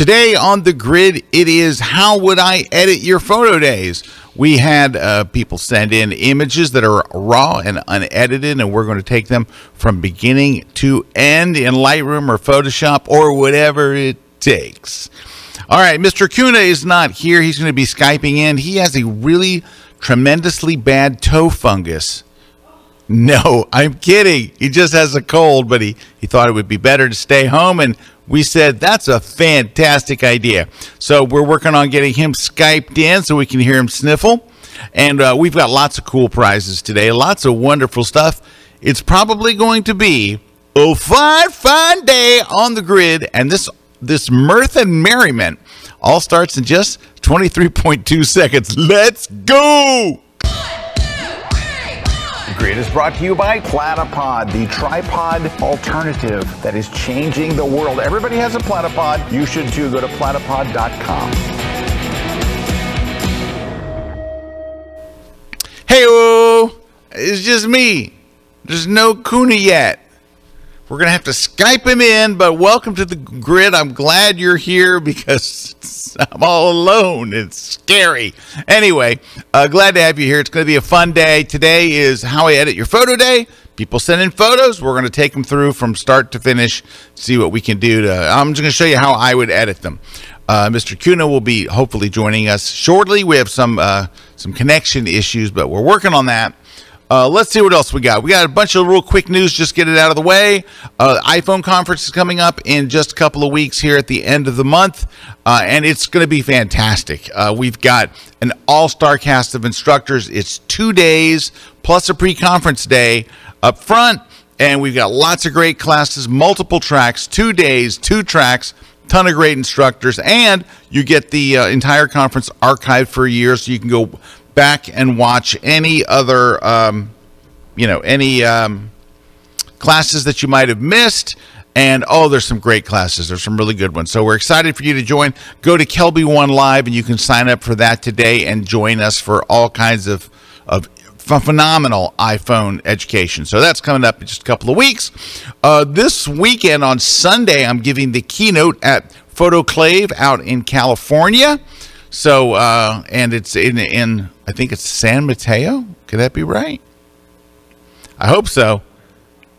Today on the grid, it is how would I edit your photo days? We had uh, people send in images that are raw and unedited, and we're going to take them from beginning to end in Lightroom or Photoshop or whatever it takes. All right, Mr. Kuna is not here. He's going to be Skyping in. He has a really tremendously bad toe fungus. No, I'm kidding. He just has a cold, but he, he thought it would be better to stay home. And we said, that's a fantastic idea. So we're working on getting him Skyped in so we can hear him sniffle. And uh, we've got lots of cool prizes today, lots of wonderful stuff. It's probably going to be a fine, fine day on the grid. And this, this mirth and merriment all starts in just 23.2 seconds. Let's go! Grid is brought to you by Platypod, the tripod alternative that is changing the world. Everybody has a platypod. You should too. Go to platypod.com. Hey, it's just me. There's no Kuna yet. We're going to have to Skype him in, but welcome to the grid. I'm glad you're here because I'm all alone. It's scary. Anyway, uh, glad to have you here. It's going to be a fun day. Today is how I edit your photo day. People send in photos. We're going to take them through from start to finish, see what we can do to. I'm just going to show you how I would edit them. Uh, Mr. Kuna will be hopefully joining us shortly. We have some uh, some connection issues, but we're working on that. Uh, let's see what else we got. We got a bunch of real quick news. Just get it out of the way. Uh, iPhone conference is coming up in just a couple of weeks here at the end of the month, uh, and it's going to be fantastic. Uh, we've got an all-star cast of instructors. It's two days plus a pre-conference day up front, and we've got lots of great classes, multiple tracks, two days, two tracks ton of great instructors, and you get the uh, entire conference archived for a year, so you can go back and watch any other, um, you know, any um, classes that you might have missed. And oh, there's some great classes. There's some really good ones. So we're excited for you to join. Go to KelbyOne Live, and you can sign up for that today and join us for all kinds of of phenomenal iPhone education. So that's coming up in just a couple of weeks. Uh, this weekend on Sunday, I'm giving the keynote at Photoclave out in California. So, uh, and it's in, in, I think it's San Mateo. Could that be right? I hope so.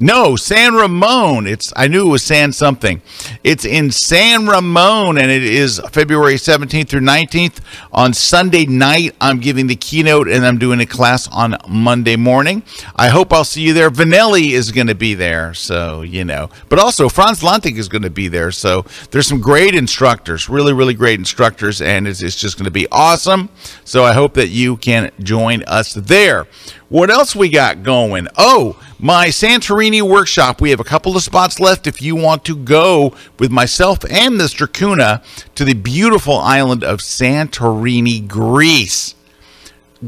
No, San Ramon. It's I knew it was San something. It's in San Ramon and it is February 17th through 19th. On Sunday night, I'm giving the keynote and I'm doing a class on Monday morning. I hope I'll see you there. Vanelli is going to be there, so you know. But also Frans Lanting is going to be there. So there's some great instructors, really really great instructors and it's, it's just going to be awesome. So I hope that you can join us there. What else we got going? Oh, my Santorini workshop. We have a couple of spots left if you want to go with myself and Mr. Kuna to the beautiful island of Santorini, Greece.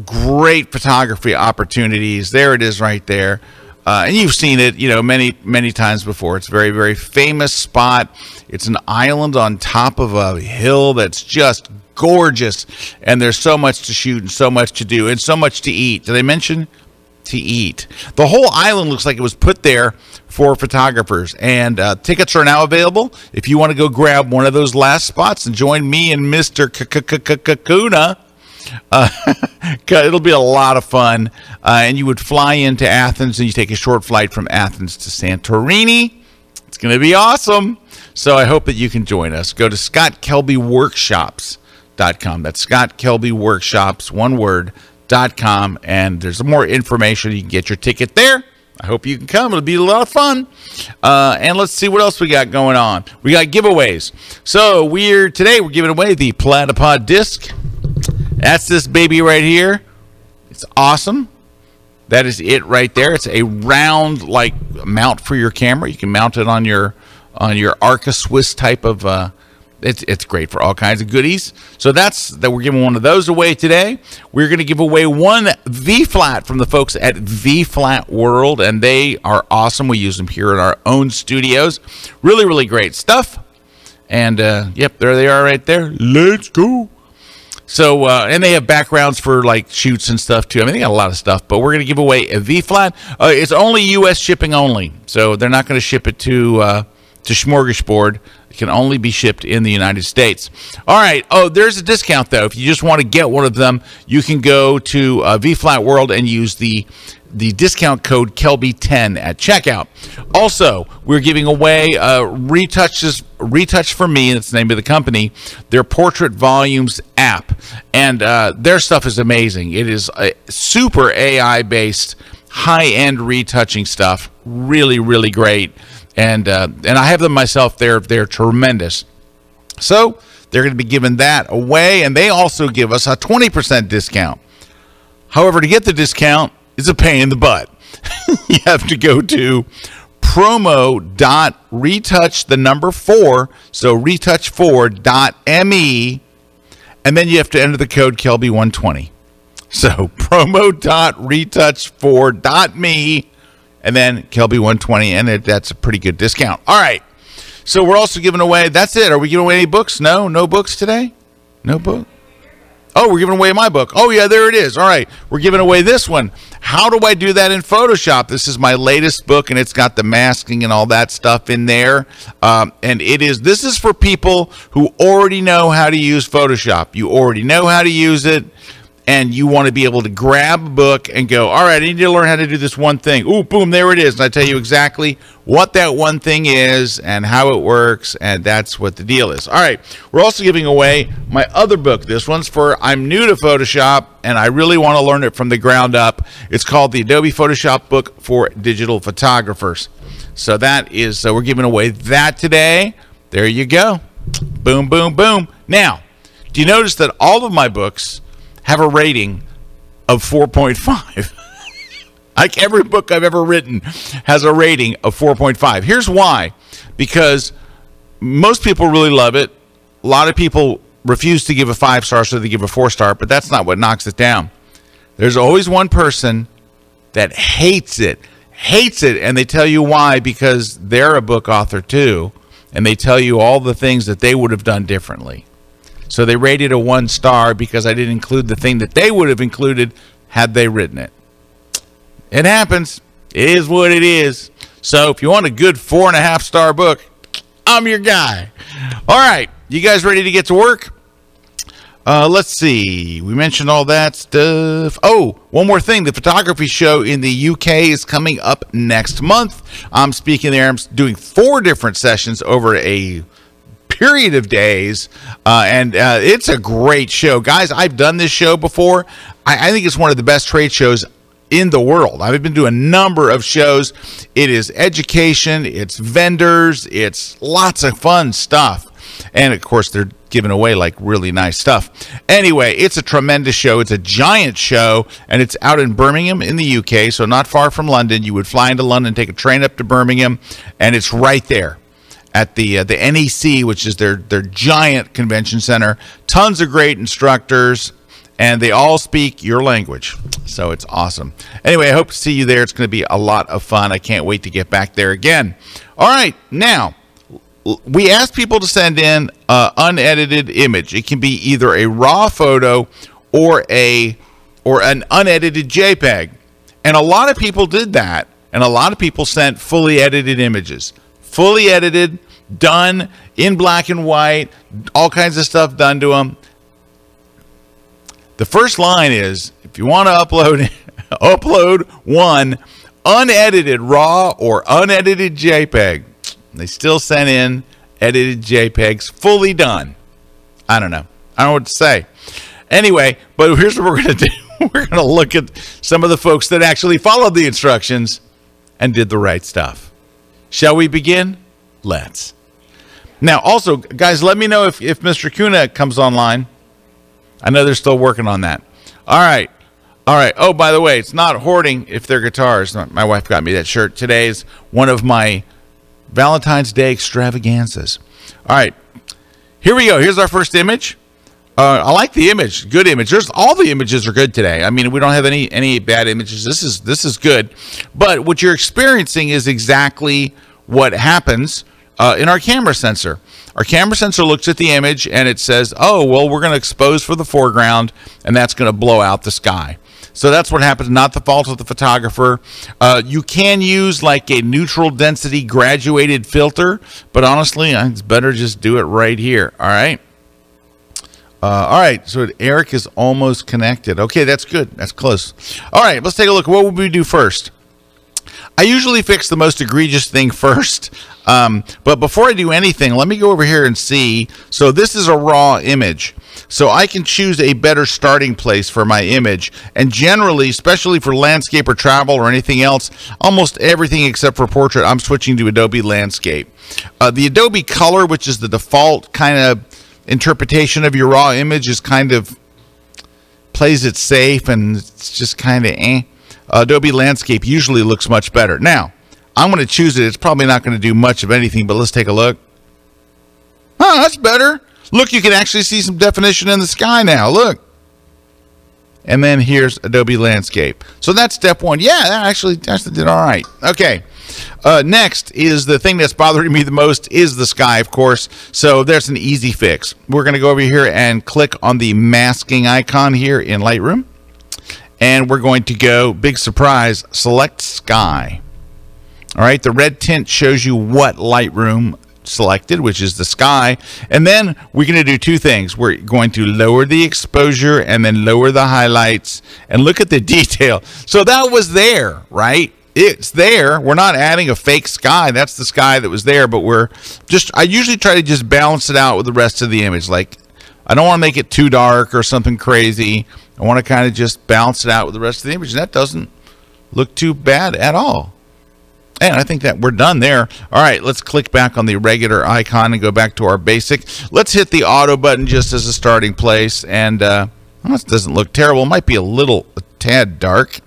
Great photography opportunities. There it is right there. Uh, and you've seen it, you know, many, many times before. It's a very, very famous spot. It's an island on top of a hill that's just gorgeous, and there's so much to shoot and so much to do and so much to eat. Did I mention to eat? The whole island looks like it was put there for photographers, and uh, tickets are now available. If you want to go grab one of those last spots and join me and Mister Kakuna. Uh, it'll be a lot of fun. Uh, and you would fly into Athens and you take a short flight from Athens to Santorini. It's going to be awesome. So I hope that you can join us. Go to Scott Kelby Workshops com. That's Scott Kelby Workshops, one word, dot com. And there's more information. You can get your ticket there. I hope you can come. It'll be a lot of fun. Uh, and let's see what else we got going on. We got giveaways. So we're today we're giving away the Platypod disc. That's this baby right here. It's awesome. That is it right there. It's a round like mount for your camera. You can mount it on your on your Arca Swiss type of uh, it's, it's great for all kinds of goodies. So that's that we're giving one of those away today. We're going to give away one V flat from the folks at V Flat World, and they are awesome. We use them here in our own studios. Really, really great stuff. And uh, yep, there they are right there. Let's go. So, uh, and they have backgrounds for like shoots and stuff too. I mean, they got a lot of stuff, but we're going to give away a V flat. Uh, it's only U.S. shipping only, so they're not going to ship it to uh, to Smorgasbord. It can only be shipped in the United States. All right. Oh, there's a discount though. If you just want to get one of them, you can go to uh, V Flat World and use the the discount code Kelby10 at checkout. Also, we're giving away uh, retouches Retouch4me that's the name of the company their portrait volumes app and uh, their stuff is amazing it is a super ai based high end retouching stuff really really great and uh, and i have them myself. They're they're tremendous. So they're going to be giving that away and they also give us a 20% discount. However to get the discount is a pain in the butt. You have to go to promo dot retouch the number four so retouch four dot me and then you have to enter the code kelby 120 so promo dot retouch four dot me and then kelby 120 and it, that's a pretty good discount all right so we're also giving away that's it are we giving away any books no no books today no book Oh, we're giving away my book. Oh, yeah, there it is. All right, we're giving away this one. How do I do that in Photoshop? This is my latest book, and it's got the masking and all that stuff in there. Um, and it is. This is for people who already know how to use Photoshop. You already know how to use it and you want to be able to grab a book and go, all right, I need to learn how to do this one thing. Ooh, boom, there it is. And I tell you exactly what that one thing is and how it works, and that's what the deal is. All right, we're also giving away my other book. This one's for I'm new to Photoshop and I really want to learn it from the ground up. It's called the Adobe Photoshop Book for Digital Photographers. So that is, so we're giving away that today. There you go. Boom, boom, boom. Now, do you notice that all of my books have a rating of 4.5. like every book I've ever written has a rating of 4.5. Here's why because most people really love it. A lot of people refuse to give a five star, so they give a four star, but that's not what knocks it down. There's always one person that hates it, hates it, and they tell you why because they're a book author too, and they tell you all the things that they would have done differently. So they rated a one star because I didn't include the thing that they would have included had they written it. It happens. It is what it is. So if you want a good four and a half star book, I'm your guy. All right. You guys ready to get to work? Uh, let's see. We mentioned all that stuff. Oh, one more thing. The photography show in the UK is coming up next month. I'm speaking there. I'm doing four different sessions over a period of days. Uh, and uh, it's a great show. Guys, I've done this show before. I, I think it's one of the best trade shows in the world. I've been doing a number of shows. It is education, it's vendors, it's lots of fun stuff. And of course, they're giving away like really nice stuff. Anyway, it's a tremendous show. It's a giant show, and it's out in Birmingham in the UK, so not far from London. You would fly into London, take a train up to Birmingham, and it's right there at the uh, the NEC, which is their their giant convention center. Tons of great instructors, and they all speak your language. So it's awesome. Anyway, I hope to see you there. It's going to be a lot of fun. I can't wait to get back there again. All right, now we asked people to send in an unedited image. It can be either a raw photo or a or an unedited JPEG. And a lot of people did that, and a lot of people sent fully edited images fully edited, done in black and white, all kinds of stuff done to them. The first line is if you want to upload upload one unedited raw or unedited JPEG. They still sent in edited JPEGs fully done. I don't know. I don't know what to say. Anyway, but here's what we're going to do. We're going to look at some of the folks that actually followed the instructions and did the right stuff. Shall we begin? Let's. Now, also, guys, let me know if, if Mr. Kuna comes online. I know they're still working on that. All right. All right. Oh, by the way, it's not hoarding if they're guitars. My wife got me that shirt. Today is one of my Valentine's Day extravaganzas. All right. Here we go. Here's our first image. Uh, I like the image. Good image. There's all the images are good today. I mean, we don't have any any bad images. This is this is good. But what you're experiencing is exactly what happens uh, in our camera sensor. Our camera sensor looks at the image and it says, "Oh, well, we're going to expose for the foreground, and that's going to blow out the sky." So that's what happens, not the fault of the photographer. Uh, you can use like a neutral density graduated filter, but honestly, it's better just do it right here. All right. Uh, all right, so Erik is almost connected. Okay, that's good. That's close. All right, let's take a look. What would we do first? I usually fix the most egregious thing first. Um, but before I do anything, let me go over here and see. So this is a raw image. So I can choose a better starting place for my image. And generally, especially for landscape or travel or anything else, almost everything except for portrait, I'm switching to Adobe Landscape. Uh, the Adobe Color, which is the default kind of interpretation of your raw image, is kind of plays it safe and it's just kind of eh. Adobe Landscape usually looks much better. Now, I'm going to choose it. It's probably not going to do much of anything, but let's take a look. Oh, that's better. Look, you can actually see some definition in the sky now. Look. And then here's Adobe Landscape. So that's step one. Yeah, that actually, actually did all right. Okay. Uh, next is the thing that's bothering me the most is the sky, of course. So there's an easy fix. We're going to go over here and click on the masking icon here in Lightroom. And we're going to go, big surprise, select sky. All right, the red tint shows you what Lightroom selected, which is the sky. And then we're going to do two things. We're going to lower the exposure and then lower the highlights and look at the detail. So that was there, right? It's there. We're not adding a fake sky. That's the sky that was there, but we're just, I usually try to just balance it out with the rest of the image. Like, I don't want to make it too dark or something crazy. I want to kind of just balance it out with the rest of the image. And that doesn't look too bad at all. And I think that we're done there. All right, let's click back on the regular icon and go back to our basic. Let's hit the auto button just as a starting place. And uh, well, this doesn't look terrible. It might be a little a tad dark.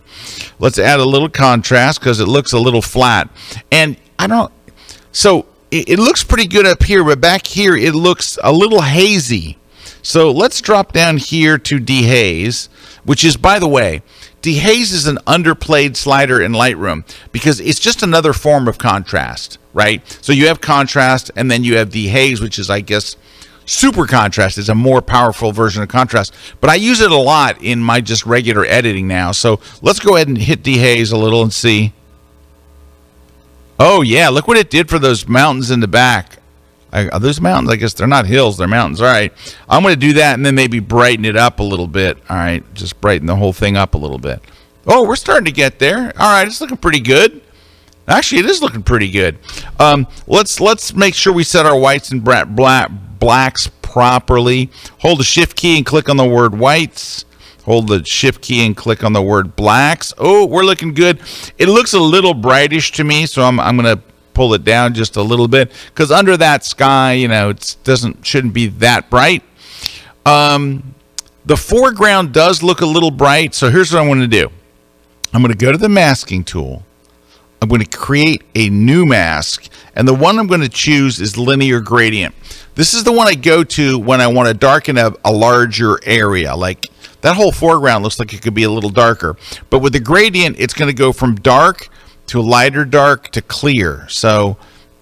Let's add a little contrast because it looks a little flat. And I don't, so it, it looks pretty good up here, but back here it looks a little hazy. So let's drop down here to dehaze, which is, by the way, Dehaze is an underplayed slider in Lightroom because it's just another form of contrast, right? So you have contrast and then you have dehaze, which is, I guess, super contrast. It's a more powerful version of contrast. But I use it a lot in my just regular editing now. So let's go ahead and hit dehaze a little and see. Oh, yeah, look what it did for those mountains in the back. Are those mountains? I guess they're not hills, they're mountains. All right. I'm going to do that and then maybe brighten it up a little bit. All right. Just brighten the whole thing up a little bit. Oh, we're starting to get there. All right. It's looking pretty good. Actually, it is looking pretty good. Um, let's let's make sure we set our whites and black, blacks properly. Hold the shift key and click on the word whites. Hold the shift key and click on the word blacks. Oh, we're looking good. It looks a little brightish to me, so I'm, I'm going to pull it down just a little bit because under that sky, you know, it doesn't shouldn't be that bright. Um, the foreground does look a little bright, so here's what I'm going to do. I'm going to go to the masking tool. I'm going to create a new mask, and the one I'm going to choose is linear gradient. This is the one I go to when I want to darken a, a larger area. Like that whole foreground looks like it could be a little darker. But with the gradient, it's going to go from dark to lighter dark to clear. So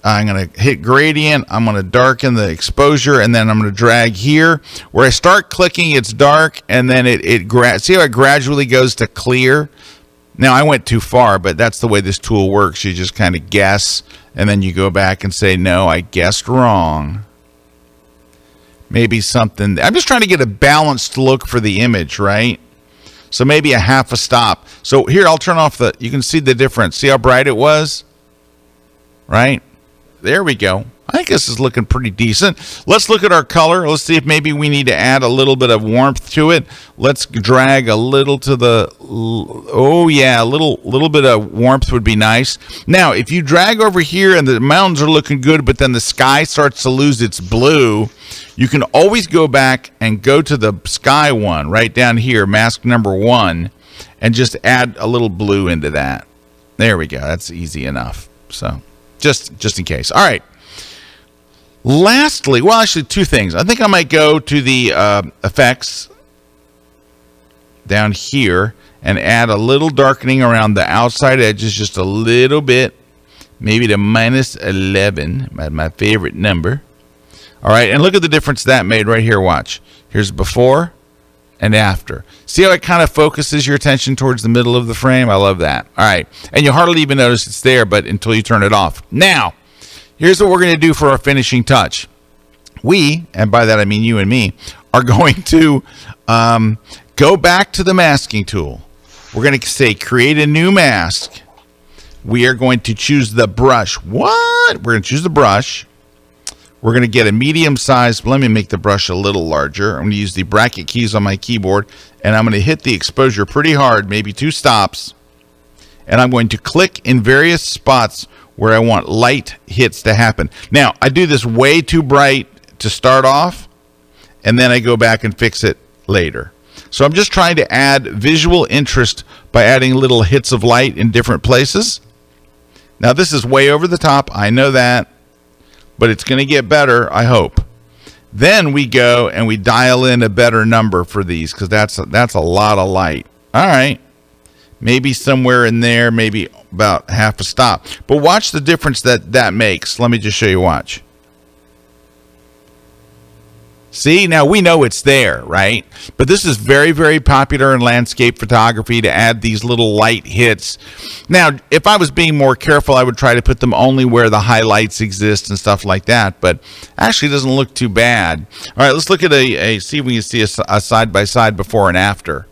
I'm going to hit gradient. I'm going to darken the exposure and then I'm going to drag here. Where I start clicking, it's dark and then it, it gra- see how it gradually goes to clear? Now I went too far, but that's the way this tool works. You just kind of guess and then you go back and say, no, I guessed wrong. Maybe something. I'm just trying to get a balanced look for the image, right? So maybe a half a stop. So here, I'll turn off the, you can see the difference. See how bright it was? Right? There we go. I think this is looking pretty decent. Let's look at our color. Let's see if maybe we need to add a little bit of warmth to it. Let's drag a little to the, oh yeah, a little, little bit of warmth would be nice. Now, if you drag over here and the mountains are looking good, but then the sky starts to lose its blue, you can always go back and go to the sky one right down here, mask number one, and just add a little blue into that. There we go. That's easy enough. So just just in case. All right. Lastly, well, actually, two things. I think I might go to the uh, effects down here and add a little darkening around the outside edges, just a little bit, maybe to minus 11, my, my favorite number. All right, and look at the difference that made right here. Watch. Here's before, and after. See how it kind of focuses your attention towards the middle of the frame? I love that. All right. And you hardly even notice it's there, but until you turn it off. Now, here's what we're going to do for our finishing touch. We, and by that I mean you and me, are going to um, go back to the masking tool. We're going to say create a new mask. We are going to choose the brush. What? We're going to choose the brush. We're going to get a medium size. Let me make the brush a little larger. I'm going to use the bracket keys on my keyboard and I'm going to hit the exposure pretty hard, maybe two stops. And I'm going to click in various spots where I want light hits to happen. Now, I do this way too bright to start off, and then I go back and fix it later. So I'm just trying to add visual interest by adding little hits of light in different places. Now, this is way over the top. I know that but it's going to get better, I hope. Then we go and we dial in a better number for these because that's that's a lot of light. All right, maybe somewhere in there, maybe about half a stop. But watch the difference that that makes. Let me just show you. Watch. See, now we know it's there, right? But this is very, very popular in landscape photography to add these little light hits. Now, if I was being more careful, I would try to put them only where the highlights exist and stuff like that. But actually, doesn't look too bad. All right, let's look at a, a see if we can see a, a side by side before and after.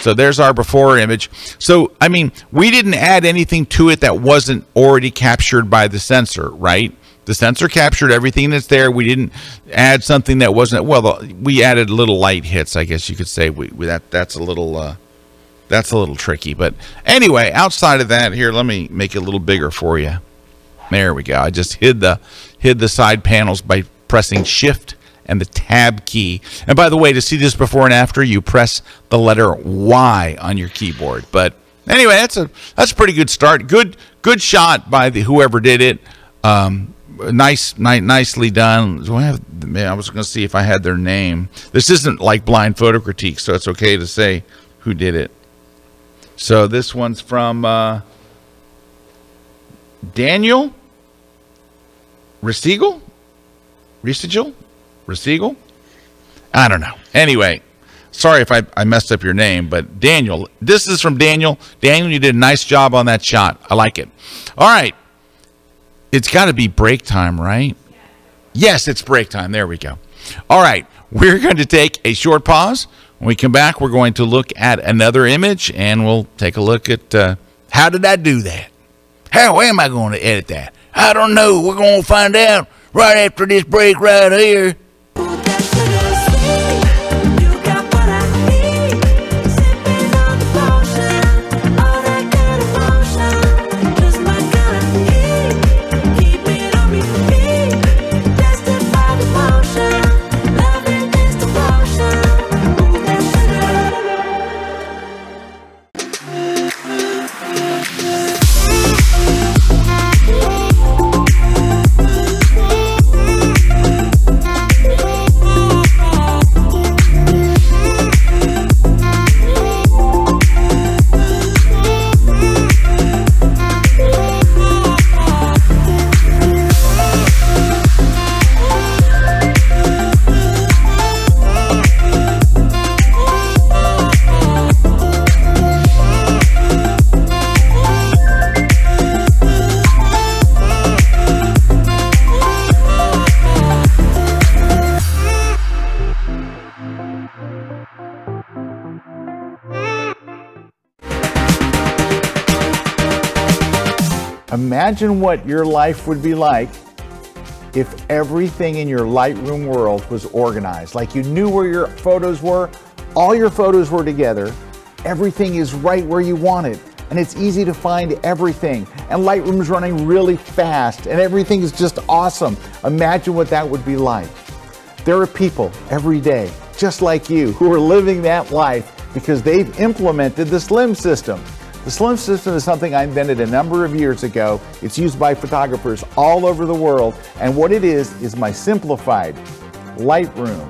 So there's our before image. So, I mean, we didn't add anything to it that wasn't already captured by the sensor, right? The sensor captured everything that's there. We didn't add something that wasn't well. We added little light hits, I guess you could say. We, we that that's a little uh, that's a little tricky. But anyway, outside of that, here let me make it a little bigger for you. There we go. I just hid the hid the side panels by pressing Shift and the Tab key. And by the way, to see this before and after, you press the letter Y on your keyboard. But anyway, that's a that's a pretty good start. Good good shot by the whoever did it. Um, nice, ni- nicely done. I, have, I was going to see if I had their name. This isn't like blind photo critique, so it's okay to say who did it. So this one's from uh, Daniel Resigal, Resigal, Resigal. I don't know. Anyway, sorry if I, I messed up your name, but Daniel. This is from Daniel. Daniel, you did a nice job on that shot. I like it. All right. It's got to be break time, right? Yes, it's break time. There we go. All right. We're going to take a short pause. When we come back, we're going to look at another image and we'll take a look at uh, how did I do that? How am I going to edit that? I don't know. We're going to find out right after this break right here. Imagine what your life would be like if everything in your Lightroom world was organized. Like you knew where your photos were, all your photos were together, everything is right where you want it, and it's easy to find everything. And Lightroom's running really fast, and everything is just awesome. Imagine what that would be like. There are people every day, just like you, who are living that life because they've implemented the Slim system. The Slim system is something I invented a number of years ago. It's used by photographers all over the world, and what it is is my simplified Lightroom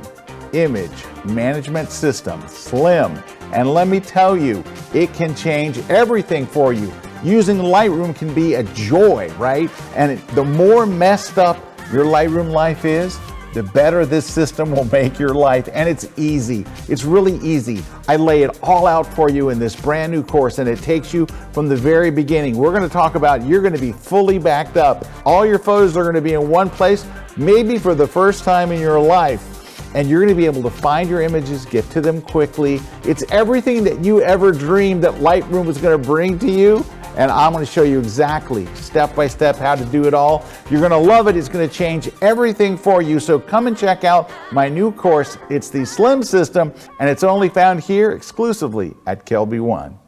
image management system, Slim. And let me tell you, it can change everything for you. Using Lightroom can be a joy, right? And the more messed up your Lightroom life is, the better this system will make your life. And it's easy. It's really easy. I lay it all out for you in this brand new course, and it takes you from the very beginning. We're going to talk about you're going to be fully backed up. All your photos are going to be in one place, maybe for the first time in your life and you're going to be able to find your images, get to them quickly. It's everything that you ever dreamed that Lightroom was going to bring to you. And I'm going to show you exactly, step by step, how to do it all. You're going to love it. It's going to change everything for you. So come and check out my new course. It's the Slim System, and it's only found here exclusively at KelbyOne.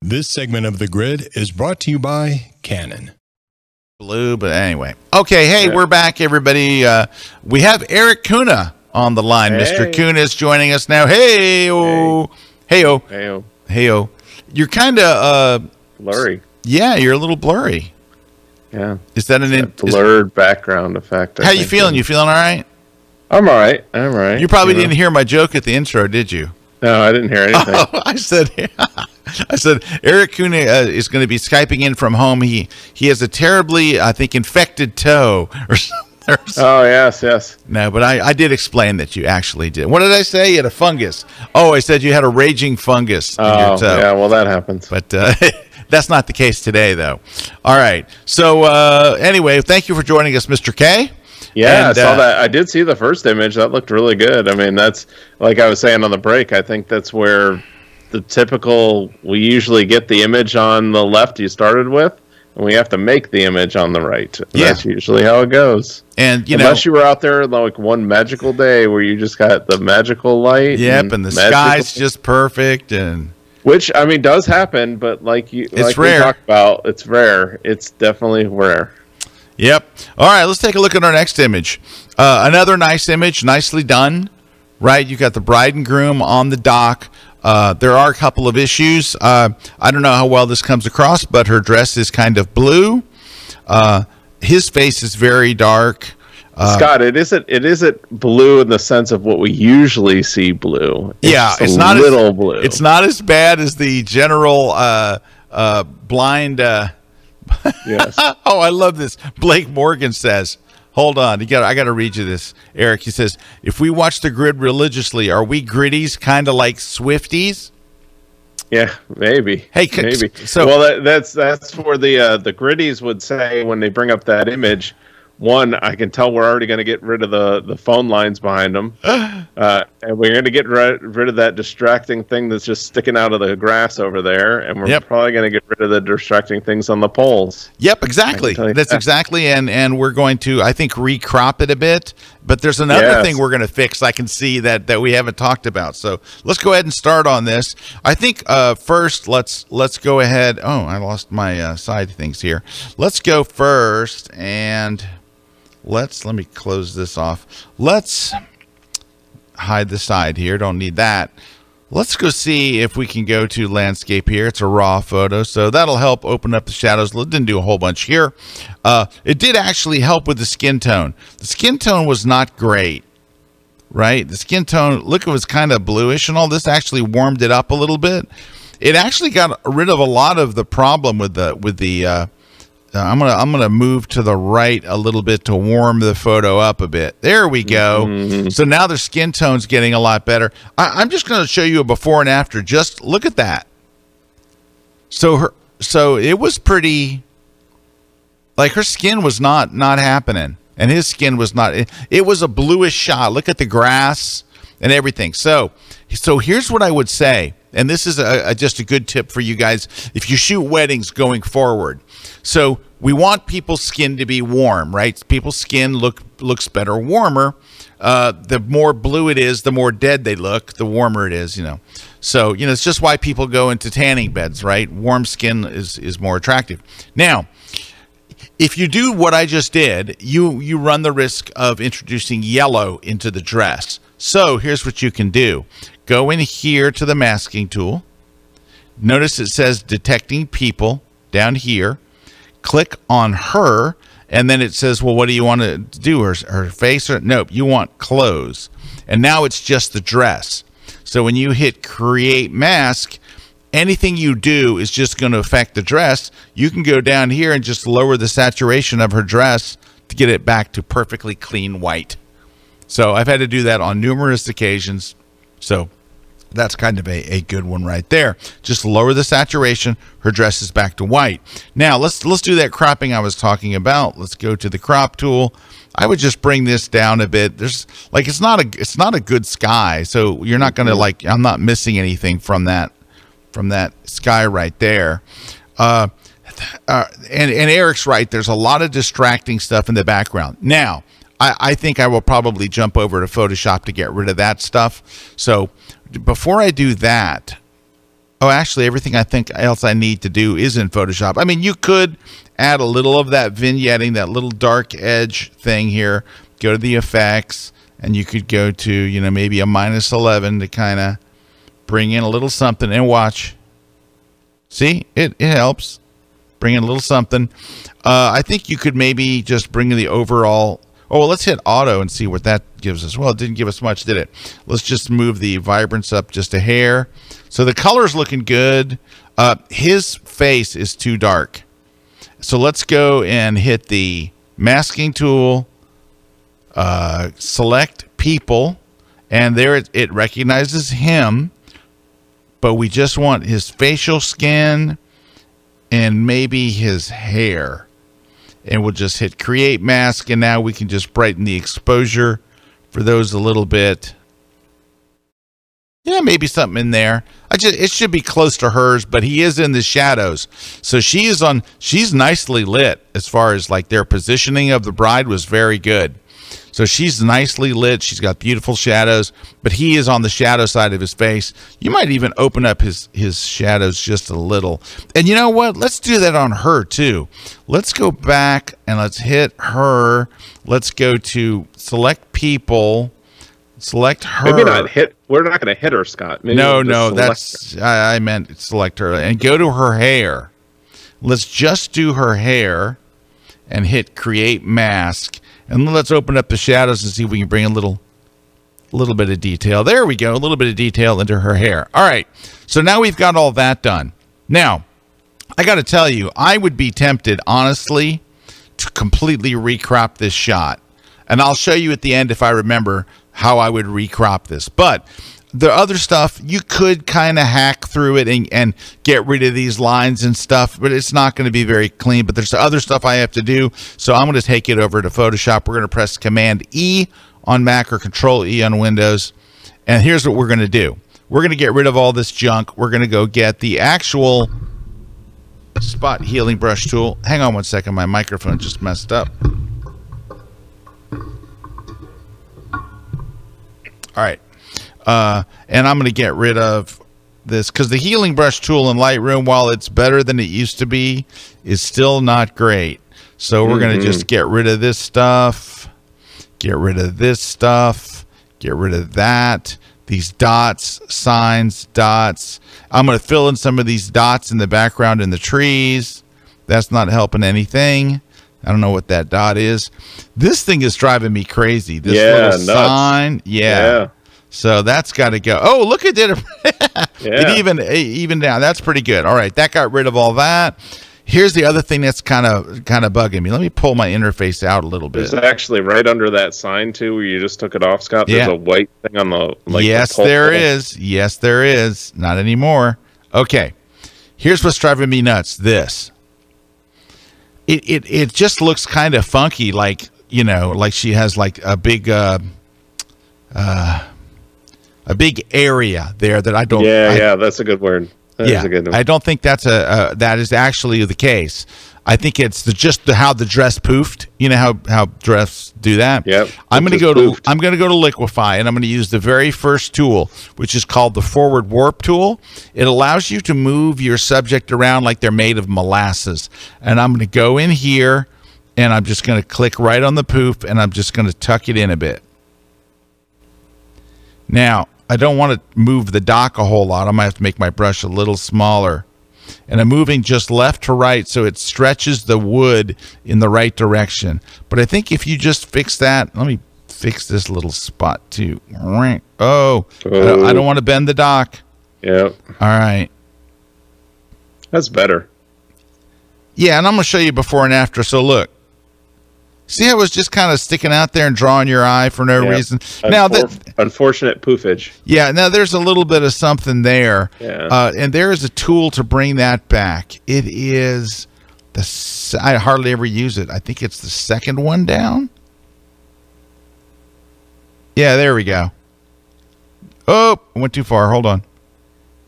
This segment of The Grid is brought to you by Canon. Blue, but anyway. Okay, hey, we're back, everybody. Uh, we have Erik Kuna on the line. Mr. Kuna is joining us now. Hey, oh, hey, oh, Hey, hey, oh. You're kind of, uh, blurry. yeah, you're a little blurry. Yeah. Is that an That is- blurred background effect. I how you feeling? You feeling all right? I'm all right. I'm all right. You probably know? didn't hear my joke at the intro, did you? No, I didn't hear anything. Oh, I said, I said, Erik Kuna uh, is going to be skyping in from home. He he has a terribly, I think, infected toe or something. oh, yes, yes. No, but I, I did explain that you actually did. What did I say? You had a fungus. Oh, I said you had a raging fungus in your Oh, toe. yeah. Well, that happens. But uh, that's not the case today, though. All right. So uh, anyway, thank you for joining us, Mr. K. Yeah, And, I saw uh, that. I did see the first image. That looked really good. I mean, that's like I was saying on the break. I think that's where the typical we usually get the image on the left you started with, and we have to make the image on the right. And Yeah. That's usually how it goes. And you Unless know, you were out there like one magical day where you just got the magical light. yep, and the magical- sky's just perfect, and Which I mean does happen, but like you, It's like rare. we talked about, it's rare. It's definitely rare. Yep. All right, let's take a look at our next image. Uh, another nice image, nicely done. Right, you got the bride and groom on the dock. Uh, there are a couple of issues. Uh, I don't know how well this comes across, but her dress is kind of blue. Uh, his face is very dark. Uh, Scott, it isn't. It isn't blue in the sense of what we usually see blue. yeah, it's a not little as, blue. It's not as bad as the general uh, uh, blind. Yes. oh, I love this. Blake Morgan says, "Hold on, you got. I got to read you this, Erik." He says, "If we watch the grid religiously, are we gritties, kind of like Swifties?" yeah, maybe. Hey, c- maybe. so- well, that, that's that's where the uh, the gritties would say when they bring up that image. One, I can tell we're already going to get rid of the, the phone lines behind them, uh, and we're going to get ri- rid of that distracting thing that's just sticking out of the grass over there, and we're Yep. probably going to get rid of the distracting things on the poles. Yep, exactly. That's that. exactly, and and we're going to, I think, recrop it a bit. But there's another Yes. thing we're going to fix. I can see that that we haven't talked about. So let's go ahead and start on this. I think uh, first let's let's go ahead. Oh, I lost my uh, side things here. Let's go first and let's let me close this off. Let's hide the side here. Don't need that. Let's go see if we can go to landscape here. It's a raw photo, so that'll help open up the shadows. It didn't do a whole bunch here. Uh, it did actually help with the skin tone. The skin tone was not great, right? The skin tone, look, it was kind of bluish and all this actually warmed it up a little bit. It actually got rid of a lot of the problem with the with the. Uh, uh, I'm gonna I'm gonna move to the right a little bit to warm the photo up a bit. There we go. So now the skin tone's getting a lot better. I, I'm just gonna show you a before and after. Just look at that. So her so it was pretty. Like her skin was not not happening, and his skin was not. It, it was a bluish shot. Look at the grass and everything. So so here's what I would say, and this is a, a, just a good tip for you guys if you shoot weddings going forward. So we want people's skin to be warm, right? People's skin look looks better warmer. Uh, the more blue it is, the more dead they look. The warmer it is, you know. So you know it's just why people go into tanning beds, right? Warm skin is is more attractive. Now, if you do what I just did, you you run the risk of introducing yellow into the dress. So here's what you can do: go in here to the masking tool. Notice it says detecting people down here. Click on her, and then it says, "Well, what do you want to do? Her her face or nope? You want clothes." And now it's just the dress. So when you hit create mask, anything you do is just going to affect the dress. You can go down here and just lower the saturation of her dress to get it back to perfectly clean white. So I've had to do that on numerous occasions. So that's kind of a, a good one right there. Just lower the saturation. Her dress is back to white. Now let's let's do that cropping I was talking about. Let's go to the crop tool. I would just bring this down a bit. There's like it's not a it's not a good sky, so you're not gonna like I'm not missing anything from that from that sky right there. Uh, uh, and and Erik's right. There's a lot of distracting stuff in the background. Now I, I think I will probably jump over to Photoshop to get rid of that stuff. So before I do that, oh, actually, everything I think else I need to do is in Photoshop. I mean, you could add a little of that vignetting, that little dark edge thing here. Go to the effects, and you could go to, you know, maybe a minus 11 to kind of bring in a little something and watch. See, it, it helps. Bring in a little something. Uh, I think you could maybe just bring the overall Oh, well, let's hit auto and see what that gives us. Well, it didn't give us much, did it? Let's just move the vibrance up just a hair. So the color's looking good. Uh, his face is too dark. So let's go and hit the masking tool, uh, select people, and there it, it recognizes him, but we just want his facial skin and maybe his hair and we'll just hit create mask and now we can just brighten the exposure for those a little bit. Yeah maybe something in there. I just it should be close to hers but he is in the shadows. So she is on she's nicely lit as far as like their positioning of the bride was very good so she's nicely lit. She's got beautiful shadows, but he is on the shadow side of his face. You might even open up his his shadows just a little. And you know what? Let's do that on her too. Let's go back and let's hit her. Let's go to select people. Select her. Maybe not hit. We're not going to hit her, Scott. Maybe no, no, that's I, I meant select her and go to her hair. Let's just do her hair and hit create mask and let's open up the shadows and see if we can bring a little a little bit of detail. There we go, a little bit of detail into her hair. All right, so now we've got all that done. Now, I got to tell you, I would be tempted, honestly, to completely recrop this shot. And I'll show you at the end if I remember how I would recrop this. But the other stuff you could kind of hack through it and, and get rid of these lines and stuff but it's not going to be very clean but there's other stuff i have to do so i'm going to take it over to photoshop. We're going to press command e on mac or control e on windows and here's what we're going to do. We're going to get rid of all this junk. We're going to go get the actual spot healing brush tool. Hang on one second my microphone just messed up. All right uh, and I'm going to get rid of this because the healing brush tool in Lightroom, while it's better than it used to be, is still not great. So we're mm-hmm. going to just get rid of this stuff, get rid of this stuff, get rid of that. These dots, signs, dots. I'm going to fill in some of these dots in the background in the trees. That's not helping anything. I don't know what that dot is. This thing is driving me crazy. This yeah, little nuts. sign. Yeah. yeah. So that's got to go. Oh, look at it. yeah. it even even down. That's pretty good. All right, that got rid of all that. Here's the other thing that's kind of kind of bugging me. Let me pull my interface out a little bit. There's actually right under that sign too, where you just took it off, Scott. There's yeah. a white thing on the. Like, yes, the there is. Yes, there is. Not anymore. Okay. Here's what's driving me nuts. This. It it it just looks kind of funky, like you know, like she has like a big. uh uh a big area there that I don't. Yeah, I, yeah, that's a good word. That yeah, good I don't think that's a, a, that is actually the case. I think it's the, just the, how the dress poofed. You know how how dress do that. Yep. I'm going to go poofed. to I'm going to go to Liquify and I'm going to use the very first tool, which is called the Forward Warp tool. It allows you to move your subject around like they're made of molasses. And I'm going to go in here and I'm just going to click right on the poof and I'm just going to tuck it in a bit. Now, I don't want to move the dock a whole lot. I might have to make my brush a little smaller. And I'm moving just left to right so it stretches the wood in the right direction. But I think if you just fix that, let me fix this little spot too. Oh, oh. I don't, don't oh. want to bend the dock. Yep. All right. That's better. Yeah, and I'm gonna show you before and after. So look, see it was just kind of sticking out there and drawing your eye for no Yeah. reason. Now that unfortunate poofage. yeah, now there's a little bit of something there, Yeah. uh, and there is a tool to bring that back. It is the I hardly ever use it. I think it's the second one down. Yeah, there we go. Oh, I went too far. Hold on.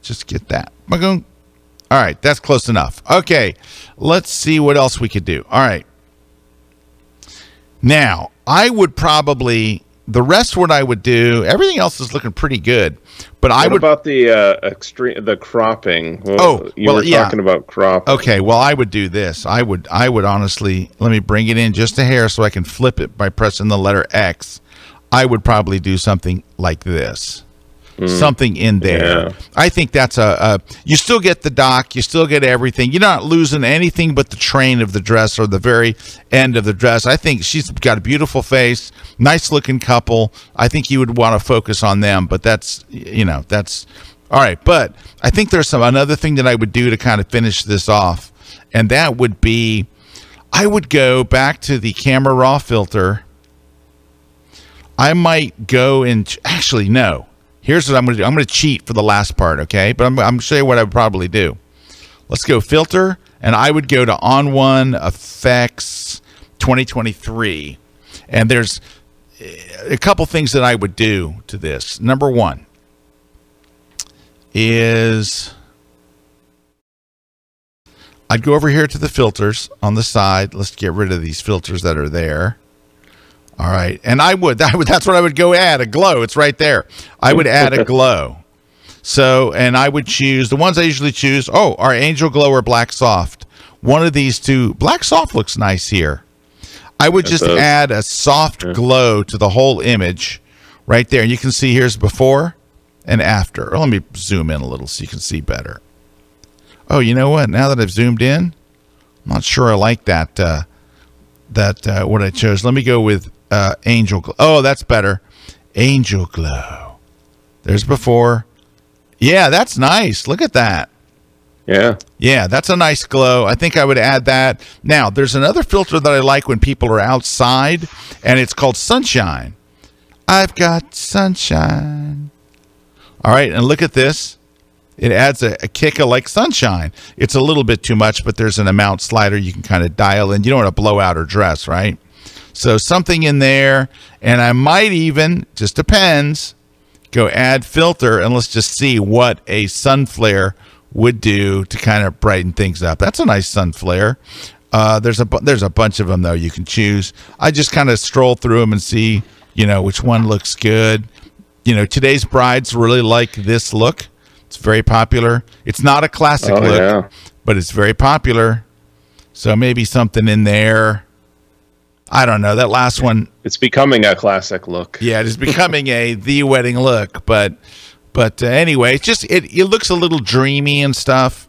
Just get that. All right, that's close enough. Okay, let's see what else we could do. All right. Now, I would probably the rest what I would do. Everything else is looking pretty good, but I would. about the uh, extreme the cropping? Well, Oh, you well, were yeah. talking about crop. Okay, well, I would do this. I would, I would honestly let me bring it in just a hair so I can flip it by pressing the letter X. I would probably do something like this, Mm. something in there. Yeah. I think that's a, a. You still get the dock, you still get everything. You're not losing anything but the train of the dress or the very end of the dress. I think she's got a beautiful face, nice looking couple. I think you would want to focus on them, but that's you know that's all right. But I think there's some another thing that I would do to kind of finish this off, and that would be I would go back to the camera raw filter. I might go and actually no. Here's what I'm going to do. I'm going to cheat for the last part, okay? But I'm, I'm going to show you what I would probably do. Let's go filter, and I would go to ON1 Effects 2023, and there's eh, a couple things that I would do to this. Number one is I'd go over here to the filters on the side. Let's get rid of these filters that are there. All right, and I would, that would that's what I would go add a glow. It's right there. I would add a glow. So, and I would choose the ones I usually choose. Oh, our Angel Glow or Black Soft. One of these two. Black Soft looks nice here. I would just add a soft glow to the whole image right there. And you can see here's before and after. Let me zoom in a little so you can see better. Oh, you know what? Now that I've zoomed in, I'm not sure I like that. Uh, that uh, what I chose. Let me go with uh, Angel Glow. Oh, that's better. Angel Glow. There's before. Yeah, that's nice. Look at that. Yeah. Yeah, that's a nice glow. I think I would add that. Now, there's another filter that I like when people are outside, and it's called Sunshine. I've got sunshine. All right, and look at this. It adds a, a kick of like sunshine. It's a little bit too much, but there's an amount slider you can kind of dial in. You don't want to blow out or dress, right? So something in there, and I might even, just depends, go add filter and let's just see what a sun flare would do to kind of brighten things up. That's a nice sun flare. Uh, there's a bu- there's a bunch of them though you can choose. I just kind of stroll through them and see you know which one looks good. You know today's brides really like this look. It's very popular. It's not a classic Oh, look, yeah. but it's very popular. So maybe something in there. I don't know. That last one It's becoming a classic look. yeah, it is becoming a the wedding look, but but uh, anyway, it's just it it looks a little dreamy and stuff.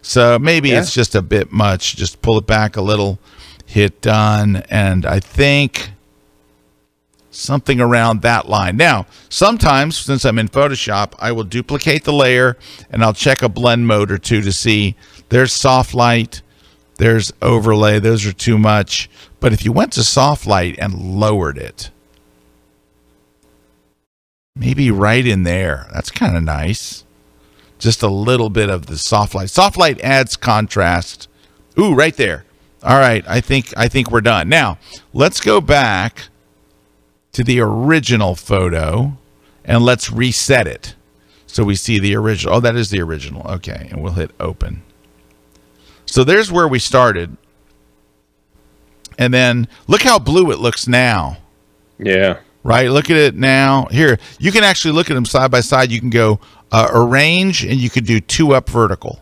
So maybe Yeah. it's just a bit much. Just pull it back a little, hit done, and I think something around that line. Now, sometimes since I'm in Photoshop, I will duplicate the layer and I'll check a blend mode or two to see there's soft light, there's overlay, those are too much. But if you went to soft light and lowered it, maybe right in there, that's kind of nice. Just a little bit of the soft light. Soft light adds contrast. Ooh, right there. All right, I think I think we're done. Now, let's go back to the original photo and let's reset it. So we see the original. Oh, that is the original. Okay, and we'll hit open. So there's where we started. And then look how blue it looks now, Yeah. right? Look at it now. Here, you can actually look at them side by side. You can go uh, arrange and you could do two up vertical.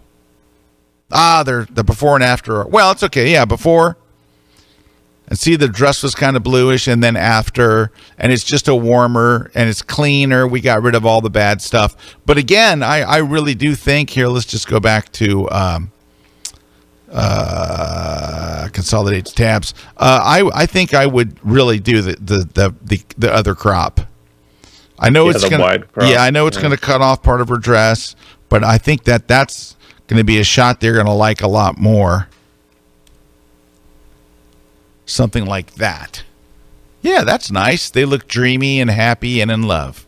Ah, they're the before and after. are- Well, it's okay. Yeah, before. And see, the dress was kind of bluish, and then after, and it's just a warmer and it's cleaner. We got rid of all the bad stuff. But again, I, I really do think here, let's just go back to um, uh, consolidate tabs. Uh, I, I think I would really do the, the, the, the, the other crop. I know Yeah, it's gonna, yeah, I know it's Yeah. gonna cut off part of her dress, but I think that that's going to be a shot they're going to like a lot more. Something like that. Yeah, that's nice. They look dreamy and happy and in love.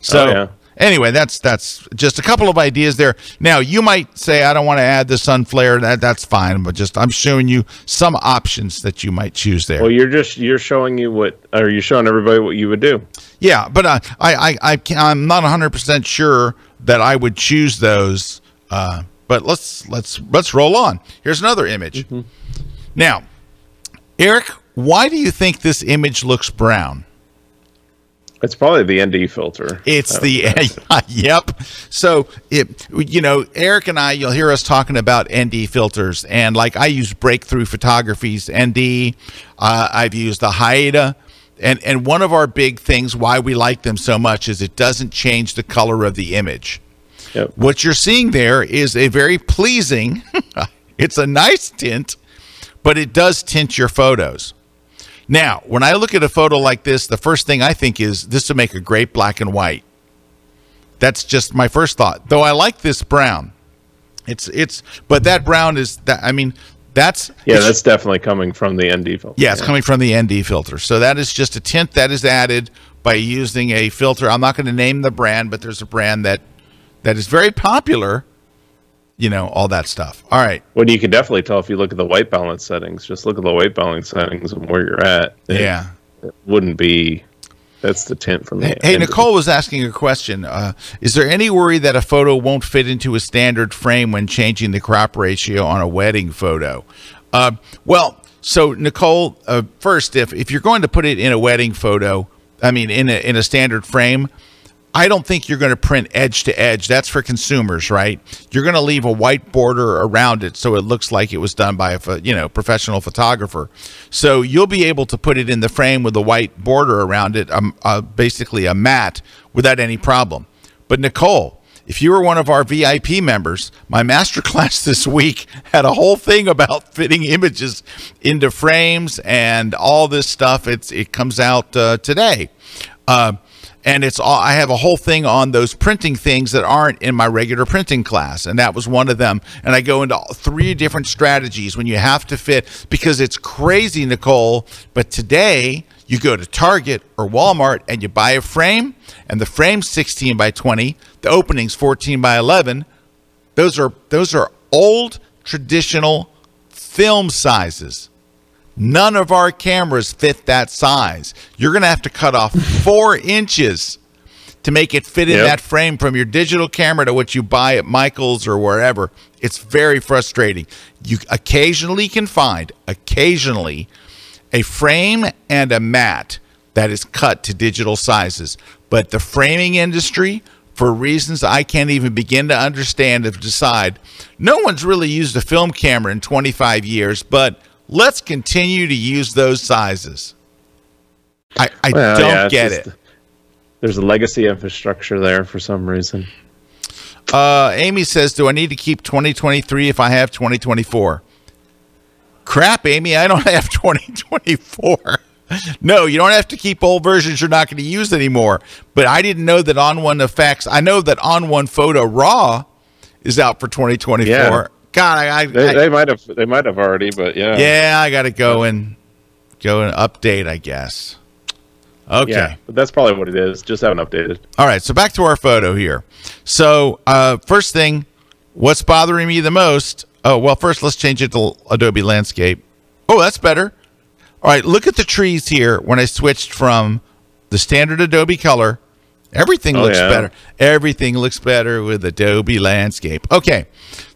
So Oh, yeah. Anyway, that's that's just a couple of ideas there. Now you might say I don't want to add the sun flare. That that's fine, but just I'm showing you some options that you might choose there. Well, you're just you're showing you what, or you're showing everybody what you would do. Yeah, but uh, I I I can, I'm not 100 percent sure that I would choose those. Uh, but let's let's let's roll on. Here's another image. Now, Erik, why do you think this image looks brown? It's probably the ND filter. It's Uh, the yep. So it you know Erik and I you'll hear us talking about ND filters and like I use Breakthrough Photography's ND. Uh, I've used the Haida. And, and one of our big things why we like them so much is it doesn't change the color of the image. Yep. What you're seeing there is a very pleasing, it's a nice tint, but it does tint your photos. Now, when I look at a photo like this, the first thing I think is this would make a great black and white. That's just my first thought. Though I like this brown. It's it's but that brown is that I mean that's Yeah, that's definitely coming from the ND filter. yeah, it's coming from the ND filter. So that is just a tint that is added by using a filter. I'm not going to name the brand, but there's a brand that that is very popular. You know, all that stuff. All right. Well, you can definitely tell if you look at the white balance settings. Just look at the white balance settings and where you're at. It Yeah. wouldn't be. That's the tint from the. Hey, Nicole was asking a question. Uh, is there any worry that a photo won't fit into a standard frame when changing the crop ratio on a wedding photo? Uh, well, so Nicole, uh, first, if if you're going to put it in a wedding photo, I mean, in a in a standard frame, I don't think you're going to print edge to edge. That's for consumers, right? You're going to leave a white border around it so it looks like it was done by a you know professional photographer. So you'll be able to put it in the frame with a white border around it, um, uh, basically a mat, without any problem. But Nicole, if you were one of our VIP members, my masterclass this week had a whole thing about fitting images into frames and all this stuff. It's it comes out uh, today. Uh, and it's all I have a whole thing on those printing things that aren't in my regular printing class, and that was one of them. And I go into three different strategies when you have to fit because it's crazy, Nicole. But today you go to Target or Walmart and you buy a frame, and the frame's 16 by 20, the opening's 14 by 11. Those are those are old traditional film sizes. None of our cameras fit that size. You're going to have to cut off four inches to make it fit in Yep. that frame from your digital camera to what you buy at Michael's or wherever. It's very frustrating. You occasionally can find, occasionally, a frame and a mat that is cut to digital sizes. But the framing industry, for reasons I can't even begin to understand, have decided no one's really used a film camera in 25 years, but let's continue to use those sizes. I, I Well, don't yeah, get just- it. There's a legacy infrastructure there for some reason. Uh, Amy says, "Do I need to keep 2023 if I have 2024?" Crap, Amy, I don't have 2024. no, you don't have to keep old versions you're not going to use anymore. But I didn't know that ON1 Effects. I know that ON1 Photo RAW is out for 2024. Yeah. God, I, I, They, they might have they might have already, but yeah, yeah, I got to go and go and update. I guess. Okay. yeah. But that's probably what it is. Just haven't updated. All right, so back to our photo here. So, uh, first thing, what's bothering me the most? Oh, well, first let's change it to Adobe Landscape. Oh, that's better. All right, look at the trees here when I switched from the standard Adobe color. Everything Oh, looks yeah. better. Everything looks better with Adobe Landscape. Okay.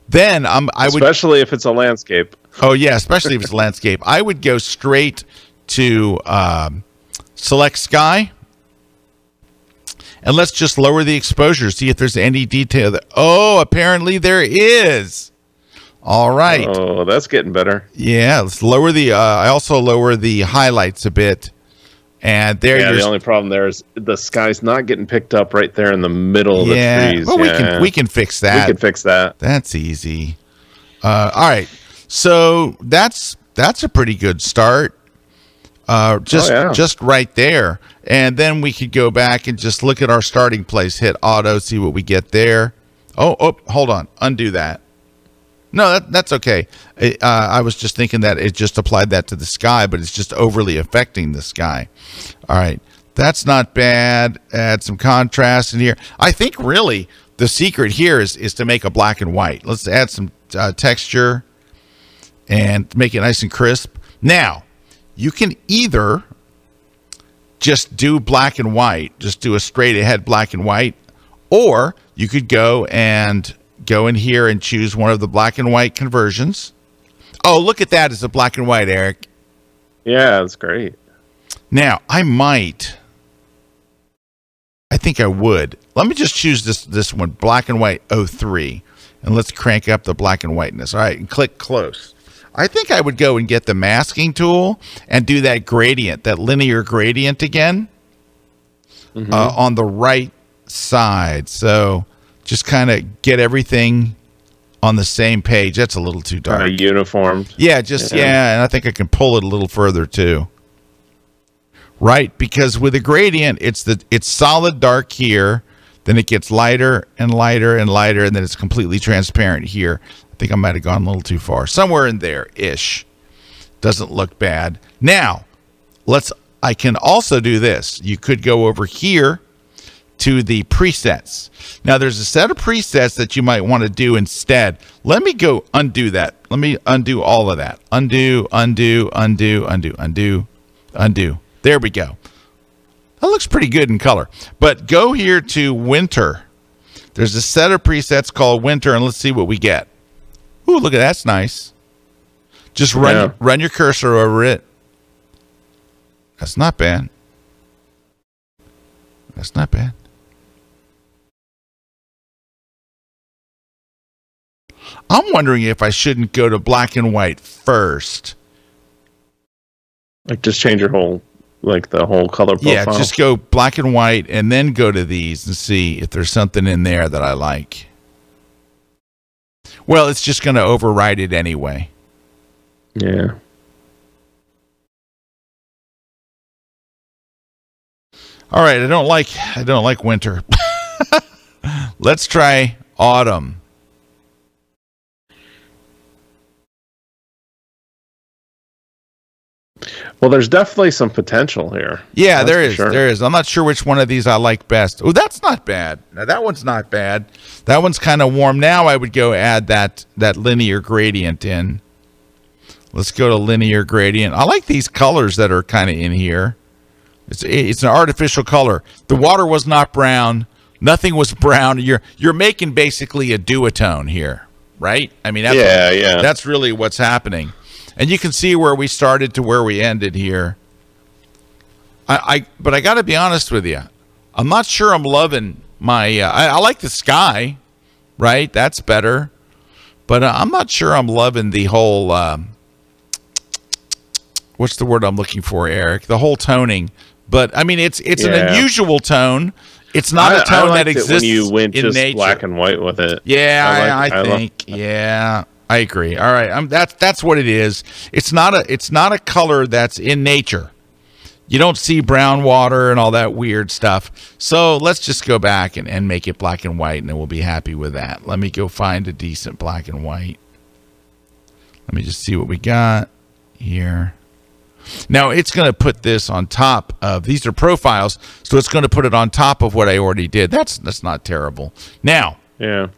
Then um, I would Especially if it's a landscape. Oh yeah, especially if it's a landscape. I would go straight to um, select sky, and let's just lower the exposure. See if there's any detail. That, oh, apparently there is. All right. Oh, that's getting better. Yeah, let's lower the. Uh, I also lower the highlights a bit, and there Yeah, the only problem there is the sky's not getting picked up right there in the middle of yeah, the trees. well, we can we can fix that. we can fix that. That's easy. Uh, all right, so that's that's a pretty good start. Uh, just Oh, yeah. just right there, and then we could go back and just look at our starting place. Hit auto, see what we get there. Oh, oh, hold on, undo that. No, that, that's okay. Uh, I was just thinking that it just applied that to the sky, but it's just overly affecting the sky. All right. That's not bad. Add some contrast in here. I think really the secret here is, is to make a black and white. Let's add some uh, texture and make it nice and crisp. Now, you can either just do black and white, just do a straight ahead black and white, or you could go and go in here and choose one of the black and white conversions. Oh, look at that It's a black and white, Erik. Yeah, that's great. Now, I might I think I would. Let me just choose this this one, black and white 03, and let's crank up the black and whiteness. All right, and click close. I think I would go and get the masking tool and do that gradient, that linear gradient again mm-hmm. uh, on the right side. So just kind of get everything on the same page. That's a little too dark. Kind of uniform. Yeah, just yeah. yeah, and I think I can pull it a little further too. Right, because with a gradient, it's the it's solid dark here, then it gets lighter and lighter and lighter, and then it's completely transparent here. I think I might have gone a little too far. Somewhere in there ish. Doesn't look bad. Now, let's I can also do this. You could go over here to the presets. Now there's a set of presets that you might want to do instead. Let me go undo that. Let me undo all of that. Undo, undo, undo, undo, undo, undo. There we go. That looks pretty good in color. But go here to winter. There's a set of presets called winter, and let's see what we get. Ooh, look at that. that's nice. Just run yeah. run your cursor over it. That's not bad. That's not bad. I'm wondering if I shouldn't go to black and white first. Like just change your whole like the whole color profile. Yeah, just go black and white and then go to these and see if there's something in there that I like. Well, it's just going to override it anyway. Yeah. All right, I don't like I don't like winter. Let's try autumn. Well, there's definitely some potential here. Yeah, there is. Sure. There is. I'm not sure which one of these I like best. Oh, that's not bad. Now that one's not bad. That one's kind of warm. Now I would go add that that linear gradient in. Let's go to linear gradient. I like these colors that are kind of in here. It's it's an artificial color. The water was not brown. Nothing was brown. You're you're making basically a duotone here, right? I mean, that's yeah, yeah. That's really what's happening and you can see where we started to where we ended here. I, I but I got to be honest with you, I'm not sure I'm loving my. Uh, I, I, like the sky, right? That's better, but uh, I'm not sure I'm loving the whole. Um, what's the word I'm looking for, Erik? The whole toning. But I mean, it's it's yeah. an unusual tone. It's not I, a tone that exists when you went in just nature. black and white with it. Yeah, I, like, I, I think. yeah, I agree. All right, I'm, that's that's what it is. It's not a it's not a color that's in nature. You don't see brown water and all that weird stuff. So let's just go back and, and make it black and white, and then we'll be happy with that. Let me go find a decent black and white. Let me just see what we got here. Now it's going to put this on top of these are profiles, so it's going to put it on top of what I already did. That's that's not terrible. Now, yeah.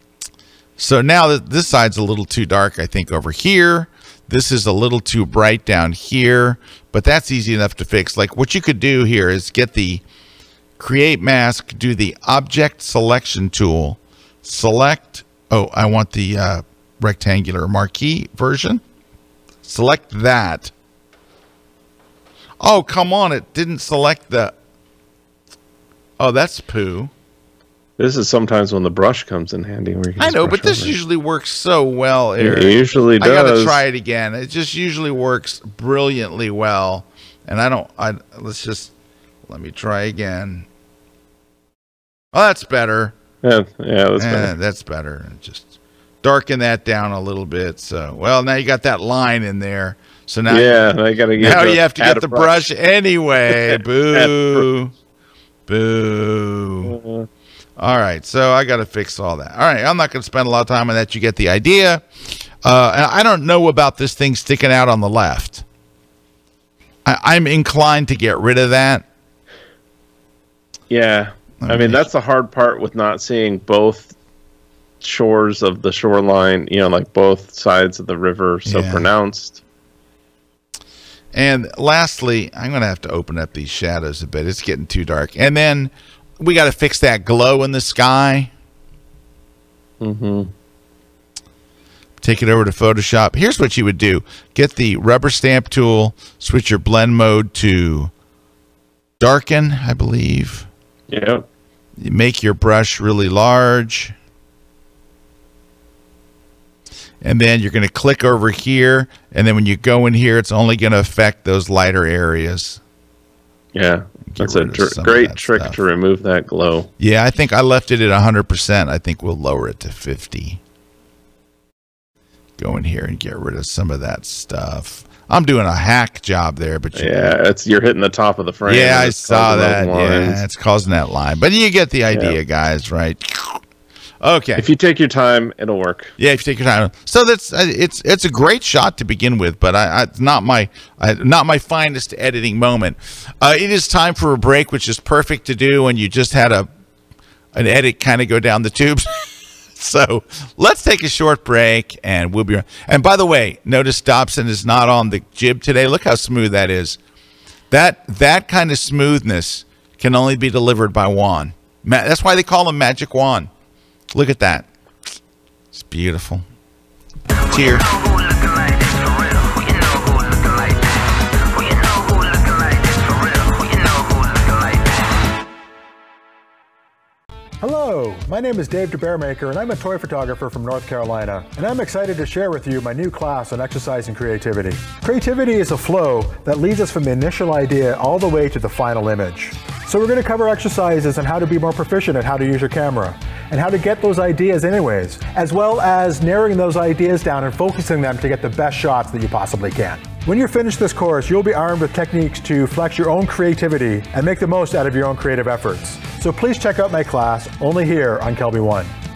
So now this side's a little too dark, I think over here. This is a little too bright down here, but that's easy enough to fix. Like what you could do here is get the create mask, do the object selection tool, select, oh, I want the uh, rectangular marquee version. Select that. Oh, come on, it didn't select the, oh, that's poo. This is sometimes when the brush comes in handy. Where I know, but this usually works so well. Erik. It usually does. I got to try it again. It just usually works brilliantly well. And I don't. I let's just let me try again. Oh, that's better. Yeah, yeah, that's eh, better. That's better. Just darken that down a little bit. So, well, now you got that line in there. So now, yeah, I gotta get. Now you have to get the brush, brush anyway. Boo, boo. Uh-huh. All right, so I got to fix all that. All right, I'm not going to spend a lot of time on that. You get the idea. Uh, and I don't know about this thing sticking out on the left. I, I'm inclined to get rid of that. Yeah. I mean, that's the hard part with not seeing both shores of the shoreline, you know, like both sides of the river so Yeah. pronounced. And lastly, I'm going to have to open up these shadows a bit. It's getting too dark. And then we got to fix that glow in the sky. Mm-hmm. Take it over to Photoshop. Here's what you would do get the rubber stamp tool, switch your blend mode to darken, I believe. Yep. You make your brush really large. And then you're going to click over here. And then when you go in here, it's only going to affect those lighter areas. Yeah. That's a rid of dr- some of great that trick stuff. to remove that glow. Yeah, I think I left it at 100%. I think we'll lower it to 50. Go in here and get rid of some of that stuff. I'm doing a hack job there, but you, Yeah, it's you're hitting the top of the frame. yeah, I saw that. Yeah, it's causing that line. But you get the idea, Yeah. guys, right? Okay. If you take your time, it'll work. Yeah, if you take your time. So that's uh, it's it's a great shot to begin with, but I, I it's not my I, not my finest editing moment. Uh, it is time for a break, which is perfect to do when you just had a an edit kind of go down the tubes. so let's take a short break, and we'll be. And by the way, notice Dobson is not on the jib today. Look how smooth that is. That that kind of smoothness can only be delivered by Juan. That's why they call him Magic Juan. Look at that. It's beautiful. Cheers. Hello, my name is Dave DeBaeremaeker, and I'm a toy photographer from North Carolina. And I'm excited to share with you my new class on exercise and creativity. Creativity is a flow that leads us from the initial idea all the way to the final image. So we're going to cover exercises on how to be more proficient at how to use your camera, and how to get those ideas anyways, as well as narrowing those ideas down and focusing them to get the best shots that you possibly can. When you're finished this course, you'll be armed with techniques to flex your own creativity and make the most out of your own creative efforts. So please check out my class only here on KelbyOne.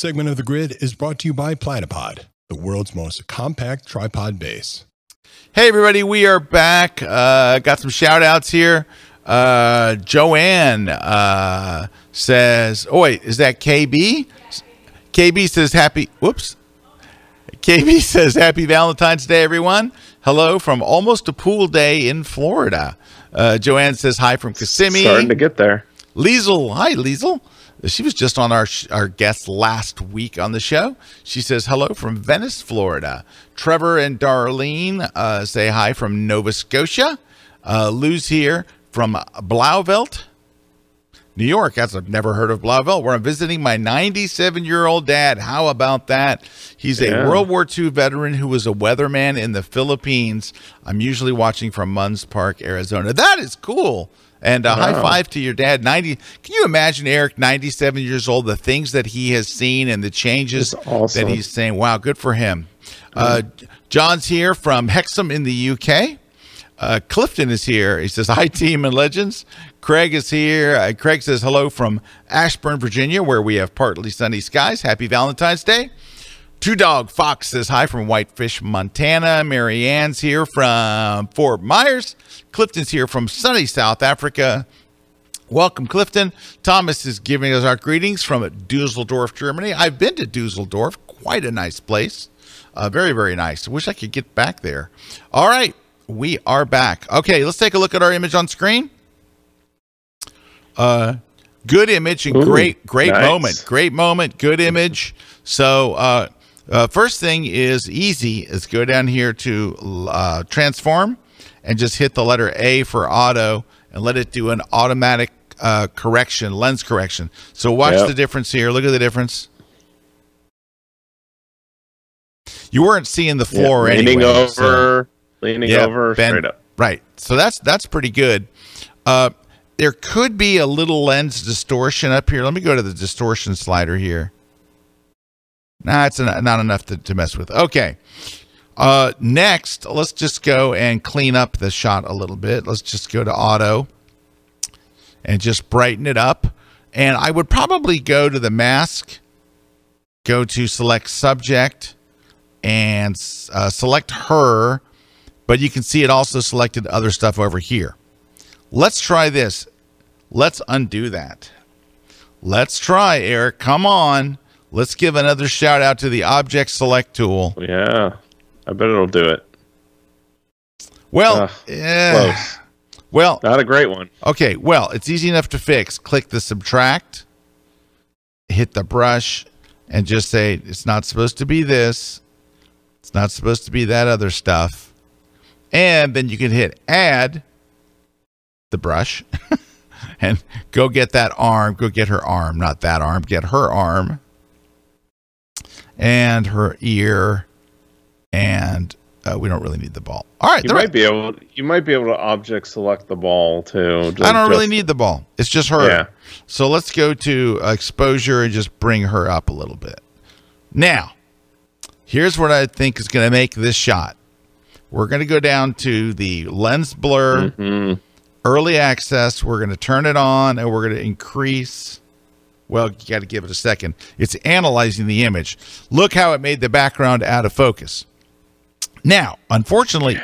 Segment of the grid is brought to you by Platypod, the world's most compact tripod base. Hey, everybody, we are back. Uh, got some shout outs here. Uh, Joanne uh, says, Oh, wait, is that KB? KB says, Happy, whoops. KB says, Happy Valentine's Day, everyone. Hello from almost a pool day in Florida. Uh, Joanne says, Hi from Kissimmee. Starting to get there. Liesel, hi Liesel. She was just on our our guest last week on the show. She says hello from Venice, Florida. Trevor and Darlene uh, say hi from Nova Scotia. Uh, Lou's here from Blauvelt, New York. That's I've never heard of Blauvelt. Where I'm visiting my 97 year old dad. How about that? He's a World War II veteran who was a weatherman in the Philippines. I'm usually watching from Munds Park, Arizona. That is cool. And a high five to your dad. 90. Can you imagine Erik, 97 years old, the things that he has seen and the changes awesome. that he's saying? Wow, good for him. Uh, John's here from Hexham in the UK. Uh, Clifton is here. He says, Hi, team and legends. Craig is here. Uh, Craig says, Hello from Ashburn, Virginia, where we have partly sunny skies. Happy Valentine's Day. Two Dog Fox says hi from Whitefish, Montana. Mary Ann's here from Fort Myers. Clifton's here from sunny South Africa. Welcome, Clifton. Thomas is giving us our greetings from Dusseldorf, Germany. I've been to Dusseldorf, quite a nice place. Uh, very, very nice. Wish I could get back there. All right, we are back. Okay, let's take a look at our image on screen. Uh, good image and Ooh, great, great nice. moment. Great moment. Good image. So, uh, uh, first thing is easy is go down here to uh, transform and just hit the letter A for auto and let it do an automatic uh, correction, lens correction. So watch Yep. the difference here. Look at the difference. You weren't seeing the Yeah, floor leaning anyway, so- over, leaning yeah, over, bend- straight up. Right. So that's that's pretty good. Uh, there could be a little lens distortion up here. Let me go to the distortion slider here. Nah, it's not, enough to, to mess with. Okay. Uh, next, let's just go and clean up the shot a little bit. Let's just go to auto and just brighten it up. And I would probably go to the mask, go to select subject, and uh, select her but you can see it also selected other stuff over here. Let's try this. Let's undo that. Let's try, Erik. Come on. Let's give another shout out to the object select tool. Yeah, I bet it'll do it. Well, Close. well, Not a great one. okay. Well, it's easy enough to fix. Click the subtract, hit the brush, and just say it's not supposed to be this. It's not supposed to be that other stuff. And then you can hit add the brush and go get that arm. Go get her arm, not that arm. Get her arm and her ear. And uh, we don't really need the ball. All right. You might rest- be able. You might be able to object select the ball too. I don't really Just- need the ball. It's just her. Yeah. So let's go to exposure and just bring her up a little bit. Now, here's what I think is going to make this shot. We're going to go down to the lens blur, Mhm. early access. We're going to turn it on and we're going to increase. Well, you got to give it a second. It's analyzing the image. Look how it made the background out of focus. Now, unfortunately,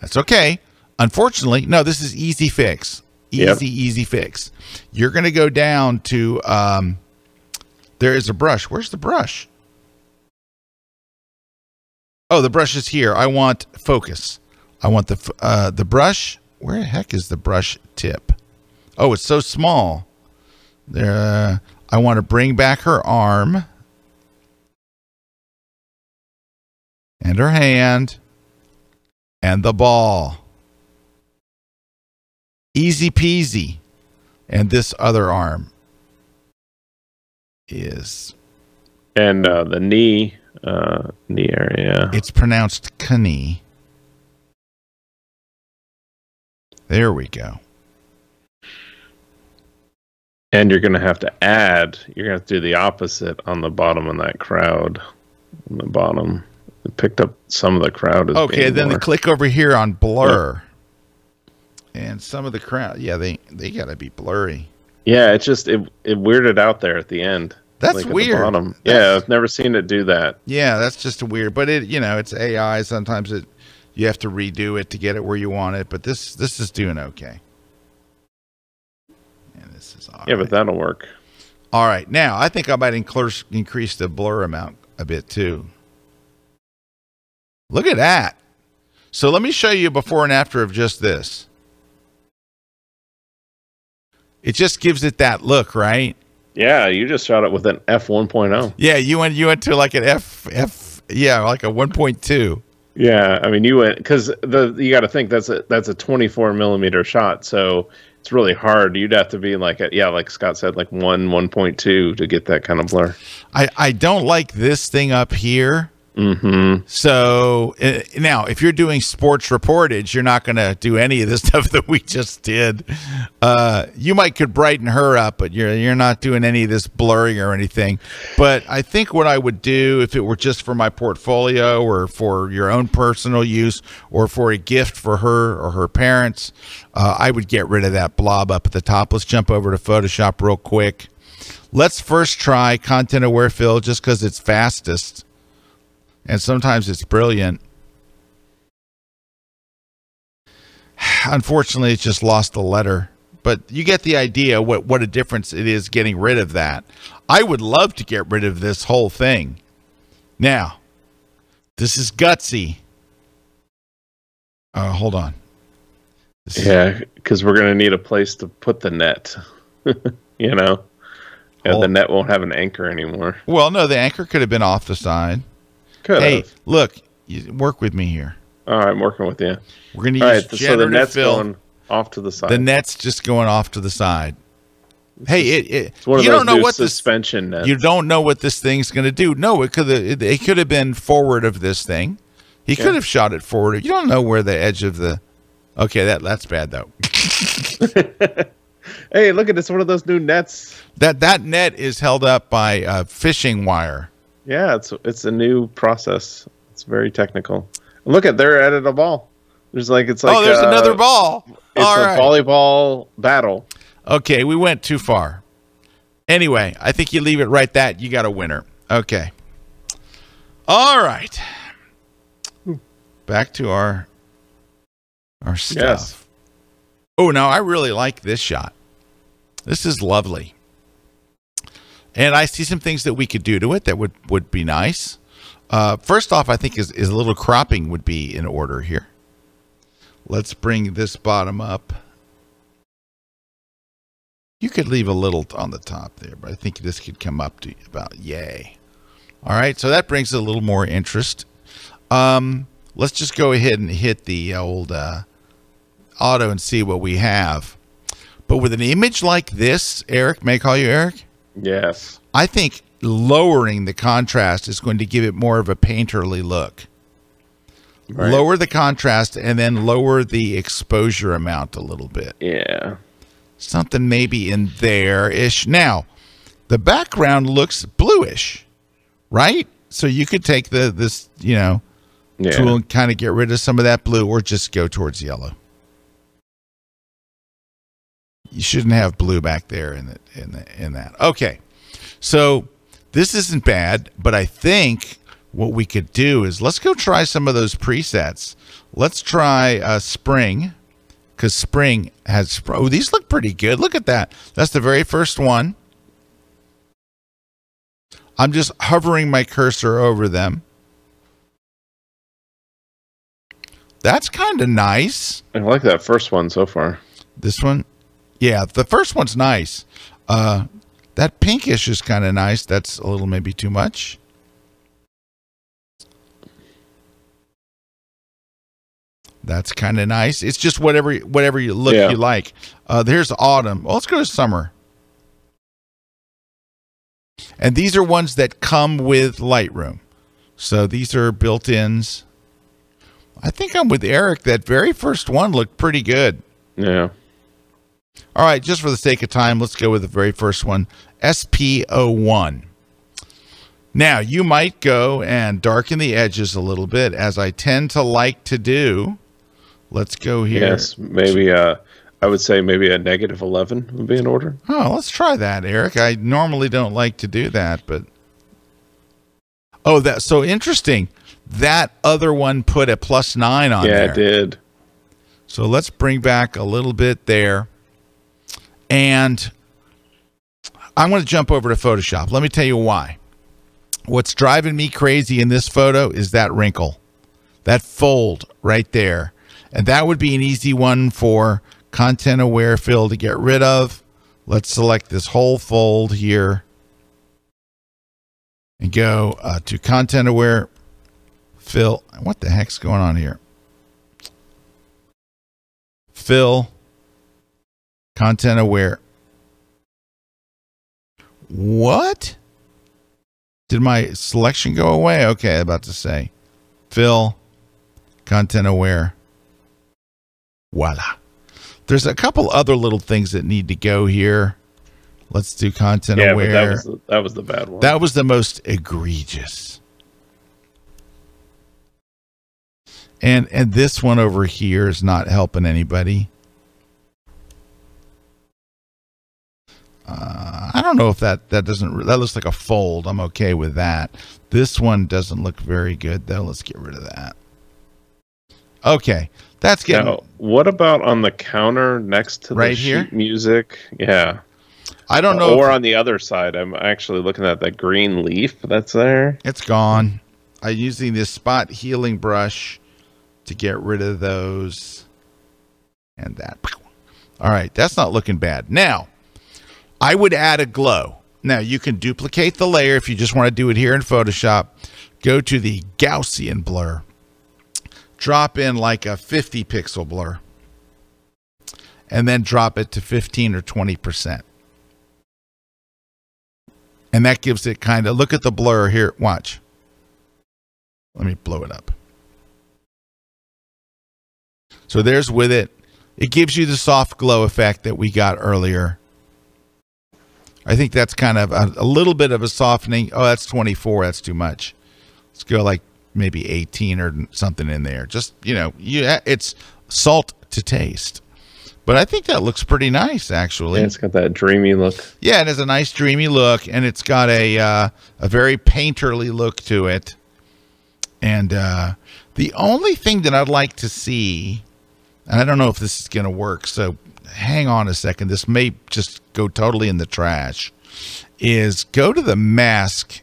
that's okay. Unfortunately, no, this is easy fix. Easy, Yep. easy fix. You're going to go down to, um, there is a brush. Where's the brush? Oh, the brush is here. I want focus. I want the uh, the brush. Where the heck is the brush tip? Oh, it's so small. There. Uh, I want to bring back her arm and her hand and the ball. Easy peasy. And this other arm is And uh, the knee, uh, knee area. It's pronounced Kani. There we go. And you're gonna have to add. You're gonna have to do the opposite on the bottom of that crowd. On the bottom, it picked up some of the crowd. As Okay, then more- the click over here on blur. And some of the crowd, yeah, they they gotta be blurry. Yeah, it just it it weirded out there at the end. That's like weird. bottom. That's- Yeah, I've never seen it do that. Yeah, that's just weird, but it you know it's AI. Sometimes it you have to redo it to get it where you want it. But this this is doing okay. And this is all Yeah, right. but that'll work. All right, now I think I might increase increase the blur amount a bit too. Look at that. So let me show you before and after of just this. It just gives it that look, right? Yeah, you just shot it with an F 1.0. Yeah, you went you went to like an F F yeah, like a 1.2. Yeah, I mean you went because the you got to think that's a that's a 24 millimeter shot, so it's really hard. You'd have to be like a, yeah, like Scott said, like one 1.2 to get that kind of blur. I I don't like this thing up here. Mm-hmm. So uh, now, if you're doing sports reportage, you're not going to do any of the stuff that we just did. Uh, you might could brighten her up, but you're you're not doing any of this blurring or anything. But I think what I would do if it were just for my portfolio or for your own personal use or for a gift for her or her parents, uh, I would get rid of that blob up at the top. Let's jump over to Photoshop real quick. Let's first try content aware fill just because it's fastest and sometimes it's brilliant. Unfortunately, it just lost the letter, but you get the idea what what a difference it is getting rid of that. I would love to get rid of this whole thing. Now, this is gutsy. Uh, hold on. This Yeah, because we're gonna need a place to put the net. you know, yeah, the net won't have an anchor anymore. Well, no, the anchor could have been off the side. Could Hey, have. look, you, work with me here. All right, I'm working with you. We're going to All use right, so the generative net's fill. going off to the side. the net's just going off to the side. Hey, it, it it's one of you those don't know new what this suspension nets. you don't know what this thing's going to do. No, it could it, it could have been forward of this thing. He could have shot it forward. You don't know where the edge of the. Okay, that that's bad though. Hey, look at this! One of those new nets. That that net is held up by uh, fishing wire. Yeah, it's it's a new process. It's very technical. Look at they're at it a ball. There's like it's like oh, there's uh, another ball. It's All a right. volleyball battle. Okay, we went too far. Anyway, I think you leave it right that you got a winner. Okay. All right. Back to our our stuff. Yes. Oh, no, I really like this shot. This is lovely. And I see some things that we could do to it that would would be nice. Uh, first off, I think is, is a little cropping would be in order here. Let's bring this bottom up. You could leave a little on the top there, but I think this could come up to about yay. All right, so that brings a little more interest. Um, let's just go ahead and hit the old uh, auto and see what we have. But with an image like this, Erik, may I call you Erik? Yes. I think lowering the contrast is going to give it more of a painterly look. Right. Lower the contrast and then lower the exposure amount a little bit. Yeah. Something maybe in there ish. Now, the background looks bluish, right? So you could take the this, you know, Yeah. tool and kind of get rid of some of that blue or just go towards yellow. You shouldn't have blue back there in the in the in that. Okay. So this isn't bad, but I think what we could do is let's go try some of those presets. Let's try uh, spring because spring has oh these look pretty good. Look at that. That's the very first one. I'm just hovering my cursor over them. That's kind of nice. I like that first one so far. This one, yeah, the first one's nice. Uh, that pinkish is kind of nice. That's a little maybe too much. That's kind of nice. It's just whatever whatever you look Yeah. you like. Uh, there's autumn. Well, let's go to summer. And these are ones that come with Lightroom. So these are built-ins. I think I'm with Erik. That very first one looked pretty good. Yeah. All right, just for the sake of time, let's go with the very first one SP01. Now, you might go and darken the edges a little bit, as I tend to like to do. Let's go here. Yes. Maybe. Uh, I would say maybe a negative eleven would be in order. Oh, let's try that, Erik. I normally don't like to do that, but Oh, that so interesting. That other one put a plus nine on yeah, there. Yeah, it did. So let's bring back a little bit there. And I'm going to jump over to Photoshop. Let me tell you why. What's driving me crazy in this photo is that wrinkle, that fold right there. And that would be an easy one for content aware fill to get rid of. Let's select this whole fold here and go uh, to content aware fill. What the heck's going on here? Fill content aware. What? Did my selection go away? Okay, about to say. Fill content aware. Voila. There's a couple other little things that need to go here. Let's do content Yeah, aware. that was the, that was the bad one. That was the most egregious. And and this one over here is not helping anybody. Uh, I don't know if that that doesn't that looks like a fold. I'm okay with that. This one doesn't look very good though. Let's get rid of that. Okay, that's getting now, what about on the counter next to Right the here? sheet music? Yeah. I don't know. Or if- on the other side, I'm actually looking at that green leaf that's there. It's gone. I'm using this spot healing brush to get rid of those and that. All right, that's not looking bad. Now, I would add a glow. Now, you can duplicate the layer if you just want to do it here in Photoshop. Go to the Gaussian blur. Drop in like a 50 pixel blur. And then drop it to 15 or 20%. And that gives it kind of look at the blur here. Watch. Let me blow it up. So there's with it. It gives you the soft glow effect that we got earlier. I think that's kind of a, a little bit of a softening. Oh, that's 24. That's too much. Let's go like maybe 18 or something in there. Just, you know, you it's salt to taste. But I think that looks pretty nice actually. Yeah, it's got that dreamy look. Yeah, it has a nice dreamy look, and it's got a uh, a very painterly look to it. And uh, the only thing that I'd like to see, and I don't know if this is going to work, so hang on a second. This may just go totally in the trash. Is go to the mask,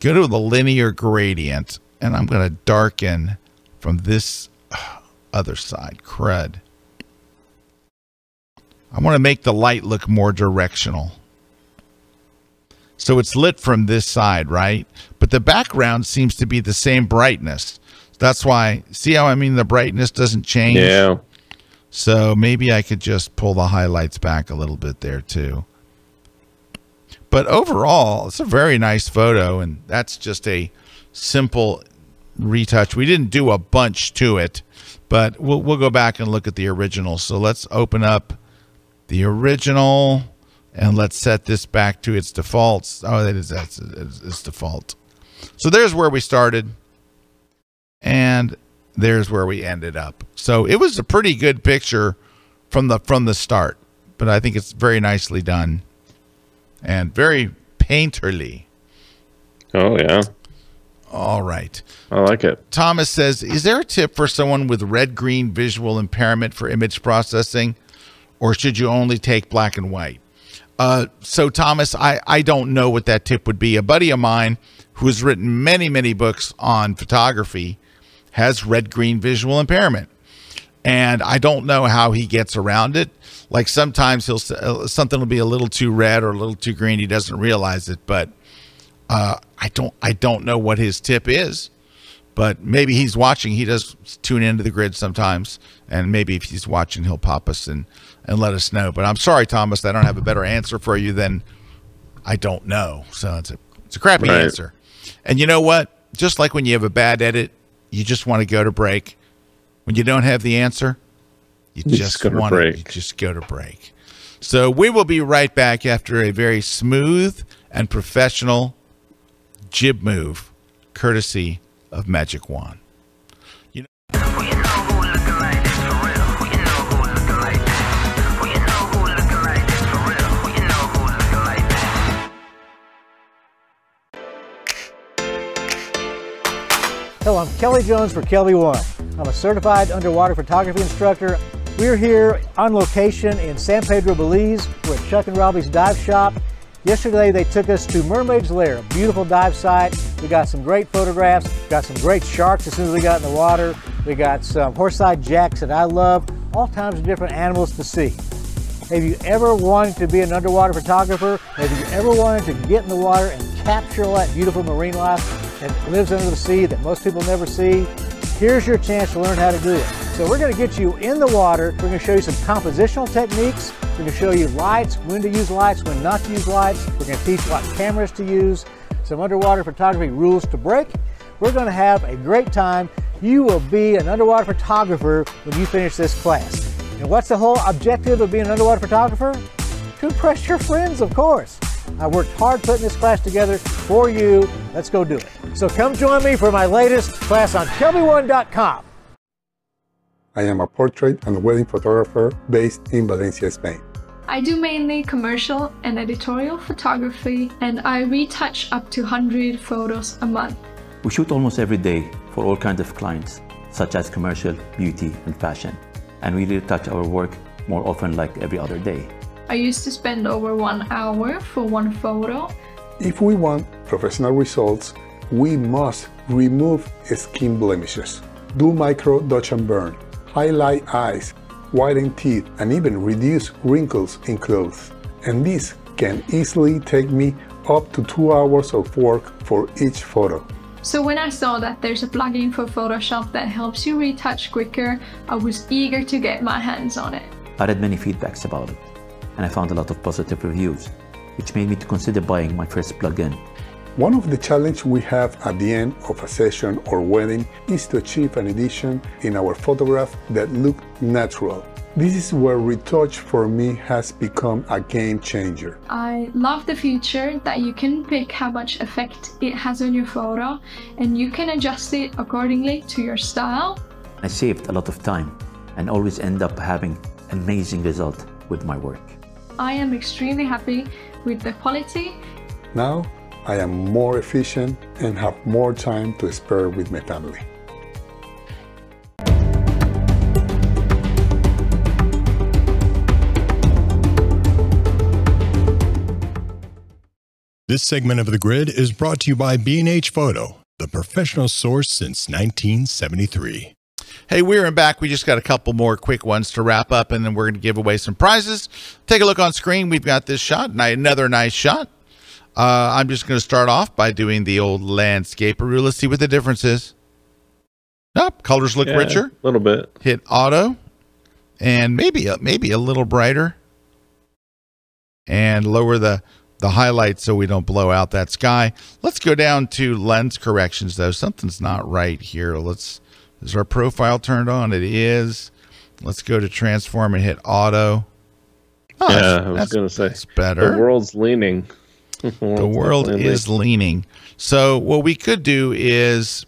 go to the linear gradient, and I'm going to darken from this uh, other side. Crud. I want to make the light look more directional. So it's lit from this side, right? But the background seems to be the same brightness. That's why, see how I mean the brightness doesn't change? Yeah. So maybe I could just pull the highlights back a little bit there too. But overall, it's a very nice photo, and that's just a simple retouch. We didn't do a bunch to it, but we'll we'll go back and look at the original. So let's open up the original and let's set this back to its defaults. Oh, that is that's it's, it's default. So there's where we started, and there's where we ended up. So it was a pretty good picture from the from the start, but I think it's very nicely done and very painterly. Oh yeah. All right. I like it. Thomas says, "Is there a tip for someone with red-green visual impairment for image processing, or should you only take black and white?" Uh, so, Thomas, I I don't know what that tip would be. A buddy of mine who has written many many books on photography has red-green visual impairment, and I don't know how he gets around it. Like sometimes he'll uh, something will be a little too red or a little too green. He doesn't realize it, but uh, I don't I don't know what his tip is but maybe he's watching. He does tune into the grid sometimes, and maybe if he's watching, he'll pop us and and let us know. But I'm sorry, Thomas, I don't have a better answer for you than I don't know. So it's a it's a crappy Right. answer. And you know what? Just like when you have a bad edit, you just want to go to break. When you don't have the answer, you, You just, just want to you just go to break. So we will be right back after a very smooth and professional jib move, courtesy of Magic Wand. Hello, I'm Kelly Jones for KelbyOne. I'm a certified underwater photography instructor. We're here on location in San Pedro, Belize. We're at Chuck and Robbie's Dive Shop. Yesterday they took us to Mermaid's Lair, a beautiful dive site. We got some great photographs, got some great sharks as soon as we got in the water. We got some horse-eyed jacks that I love, all kinds of different animals to see. Have you ever wanted to be an underwater photographer? Have you ever wanted to get in the water and capture all that beautiful marine life that lives under the sea that most people never see? Here's your chance to learn how to do it. So we're to get you in the water. We're to show you some compositional techniques. We're to show you lights, when to use lights, when not to use lights. We're to teach you what cameras to use, some underwater photography rules to break. We're to have a great time. You will be an underwater photographer when you finish this class. And what's the whole objective of being an underwater photographer? To impress your friends, of course. I worked hard putting this class together for you. Let's go do it. So come join me for my latest class on KelbyOne.com. I am a portrait and wedding photographer based in Valencia, Spain. I do mainly commercial and editorial photography, and I retouch up to 100 photos a month. We shoot almost every day for all kinds of clients, such as commercial, beauty, and fashion. And we retouch our work more often like every other day. I used to spend over one hour for one photo. If we want professional results, we must remove skin blemishes, do micro dodge and burn, highlight eyes, whiten teeth, and even reduce wrinkles in clothes. And this can easily take me up to two hours of work for each photo. So when I saw that there's a plugin for Photoshop that helps you retouch quicker, I was eager to get my hands on it. I read many feedbacks about it, and I found a lot of positive reviews, which made me to consider buying my first plugin. One of the challenges we have at the end of a session or wedding is to achieve an edition in our photograph that look natural. This is where Retouch4me has become a game changer. I love the feature that you can pick how much effect it has on your photo and you can adjust it accordingly to your style. I saved a lot of time and always end up having amazing result with my work. I am extremely happy with the quality. Now I am more efficient and have more time to spare with my family. This segment of The Grid is brought to you by B&H Photo, the professional source since 1973. Hey, we're in back. We just got a couple more quick ones to wrap up, and then we're going to give away some prizes. Take a look on screen. We've got this shot, another nice shot. Uh, I'm just going to start off by doing the old landscape rule. Let's see what the difference is. Nope, colors look Yeah, richer. A little bit. Hit auto, and maybe a, maybe a little brighter, and lower the the highlights so we don't blow out that sky. Let's go down to lens corrections though. Something's not right here. Let's is our profile turned on? It is. Let's go to transform and hit auto. Oh, yeah, I was going to say. that's better. The world's leaning. the world is leaning. So what we could do is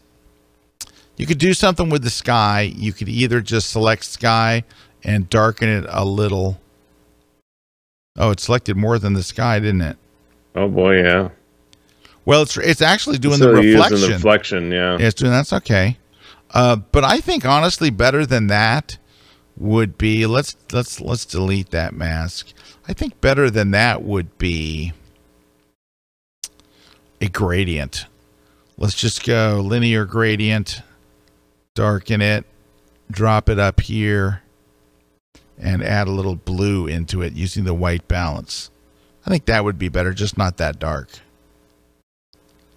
you could do something with the sky. You could either just select sky and darken it a little. Oh, it selected more than the sky, didn't it? Oh boy, yeah. Well, it's it's actually doing So the reflection. the reflection, yeah. Yeah, it's doing that's okay. Uh, but I think honestly, better than that would be let's let's let's delete that mask. I think better than that would be a gradient. Let's just go linear gradient, darken it, drop it up here, and add a little blue into it using the white balance. I think that would be better, just not that dark.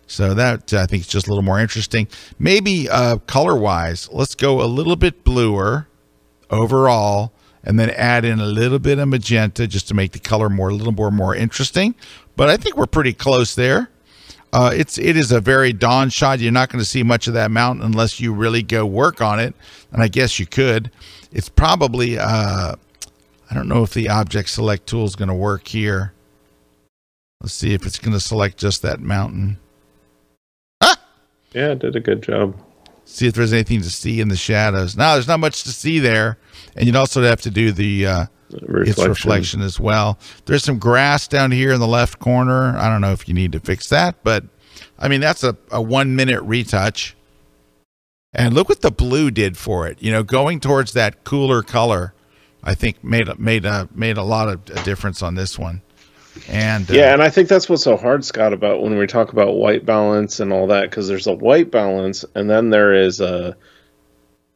So that I think is just a little more interesting. Maybe uh, color wise, let's go a little bit bluer overall, and then add in a little bit of magenta just to make the color more a little more more interesting. But I think we're pretty close there. Uh, it's it is a very dawn shot. You're not going to see much of that mountain unless you really go work on it, and I guess you could. It's probably uh, I don't know if the object select tool is going to work here. Let's see if it's going to select just that mountain. Ah! Yeah, did a good job. see if there's anything to see in the shadows. Now there's not much to see there, and you'd also have to do the uh, its Reflection. reflection as well. There's some grass down here in the left corner. I don't know if you need to fix that, but I mean that's a, a one minute retouch. And look what the blue did for it. You know, going towards that cooler color, I think made a, made a made a lot of a difference on this one. And uh, yeah, and I think that's what's so hard, Scott, about when we talk about white balance and all that, because there's a white balance, and then there is a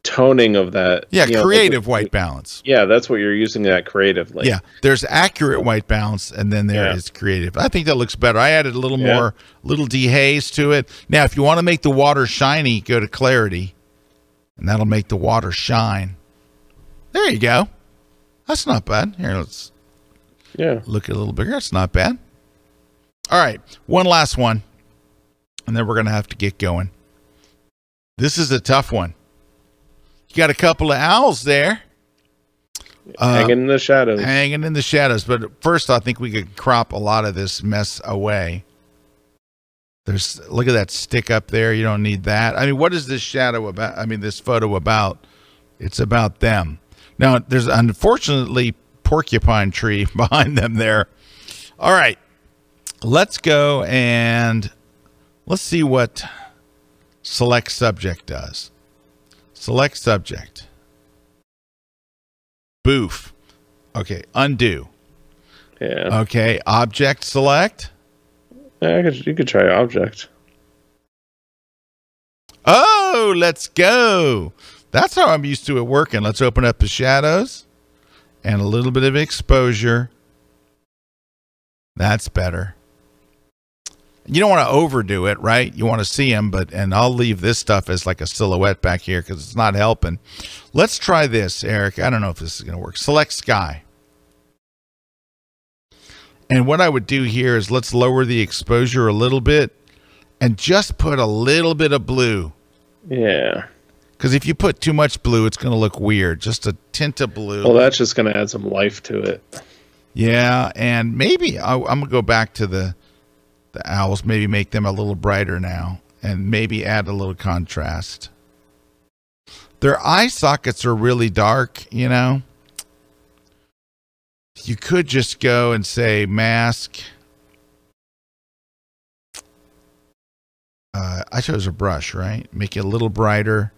toning of that. yeah, you know, creative like- white balance. Yeah, that's what you're using that creatively. Yeah, there's accurate white balance, and then there is Yeah. creative. I think that looks better. I added a little Yeah. more, little dehaze to it. Now, if you want to make the water shiny, go to clarity, and that'll make the water shine. There you go. That's not bad. Here, let's Yeah. look a little bigger. That's not bad. All right, one last one, and then we're gonna have to get going. This is a tough one. You got a couple of owls there. Uh, Hanging in the shadows. hanging in the shadows. But first, I think we could crop a lot of this mess away. There's look at that stick up there. You don't need that. I mean, what is this shadow about? I mean, this photo about? It's about them. Now, there's unfortunately porcupine tree behind them there. All right, let's go and let's see what select subject does. Select subject. Boof. Okay, undo. Yeah. Okay, object select. yeah I could, you could try object. Oh, let's go. That's how I'm used to it working. Let's open up the shadows and a little bit of exposure. That's better. You don't want to overdo it, right? You want to see them, but and I'll leave this stuff as like a silhouette back here because it's not helping. Let's try this, Erik. I don't know if this is going to work. Select sky. And what I would do here is let's lower the exposure a little bit and just put a little bit of blue. Yeah. Because if you put too much blue, it's going to look weird. Just a tint of blue. Well, that's just going to add some life to it. yeah, and maybe I, I'm going to go back to the the owls. Maybe make them a little brighter now, and maybe add a little contrast. Their eye sockets are really dark. You know, you could just go and say mask. Uh, I chose a brush, right? Make it a little brighter.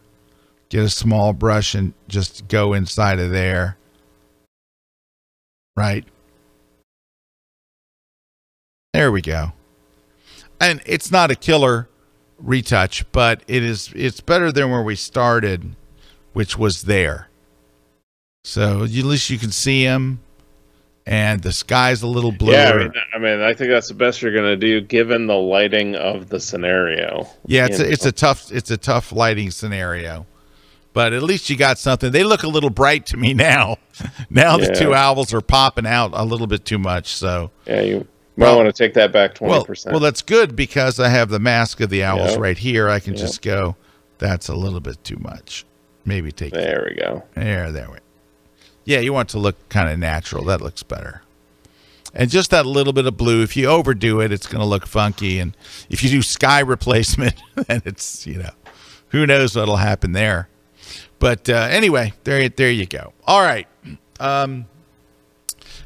Get a small brush and just go inside of there. Right. There we go. And it's not a killer retouch, but it is it's better than where we started, which was there. So at least you can see him and the sky's a little bluer. Yeah, I mean, I mean, I think that's the best you're going to do given the lighting of the scenario. Yeah, it's a, it's a tough it's a tough lighting scenario, but at least you got something. They look a little bright to me now. now the two owls are popping out a little bit too much. So Yeah, you might Well- I want to take that back 20%. well, that's good because I have the mask of the owls Yep. right here. I can Yep. just go. That's a little bit too much. Maybe take there we go. there, there we. Yeah, you want it to look kind of natural. That looks better. And just that little bit of blue. If you overdo it, it's going to look funky. And if you do sky replacement, then it's you know, who knows what'll happen there. But uh, anyway, there there you go. All right. Um,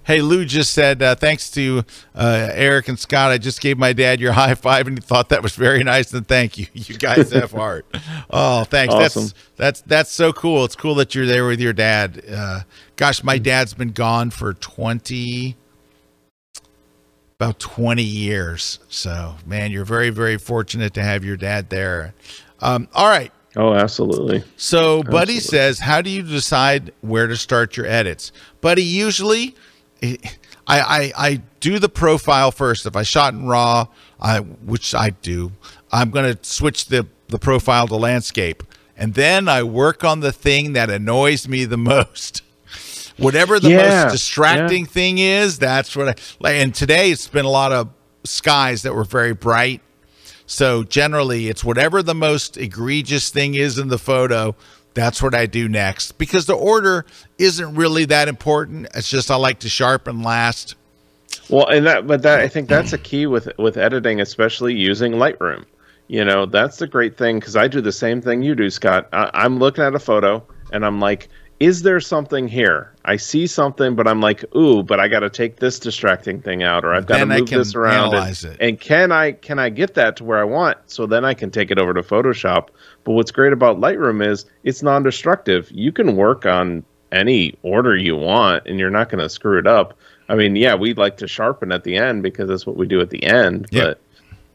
hey, Lou just said uh, thanks to uh, Erik and Scott. I just gave my dad your high five, and he thought that was very nice. And thank you. You guys have heart. Oh, thanks. Awesome. That's that's that's so cool. It's cool that you're there with your dad. Uh, gosh, my dad's been gone for twenty about 20 years. So, man, you're very, very fortunate to have your dad there. Um, all right. Oh, absolutely. So, Buddy Absolutely. says, How do you decide where to start your edits? Buddy, usually I, I, I do the profile first. If I shot in RAW, I, which I do, I'm going to switch the, the profile to landscape. And then I work on the thing that annoys me the most. Whatever the Yeah, most distracting thing is, that's what I like. And today it's been a lot of skies that were very bright. So generally, it's whatever the most egregious thing is in the photo. That's what I do next because the order isn't really that important. It's just I like to sharpen last. Well, and that, but that I think that's a key with with editing, especially using Lightroom. You know, that's the great thing because I do the same thing you do, Scott. I, I'm looking at a photo and I'm like, is there something here? I see something, but I'm like, ooh, but I got to take this distracting thing out, or I've got to move this around. analyze and, it. and can I can I get that to where I want? So then I can take it over to Photoshop. But what's great about Lightroom is it's non-destructive. You can work on any order you want, and you're not going to screw it up. I mean, yeah, we'd like to sharpen at the end because that's what we do at the end. Yep.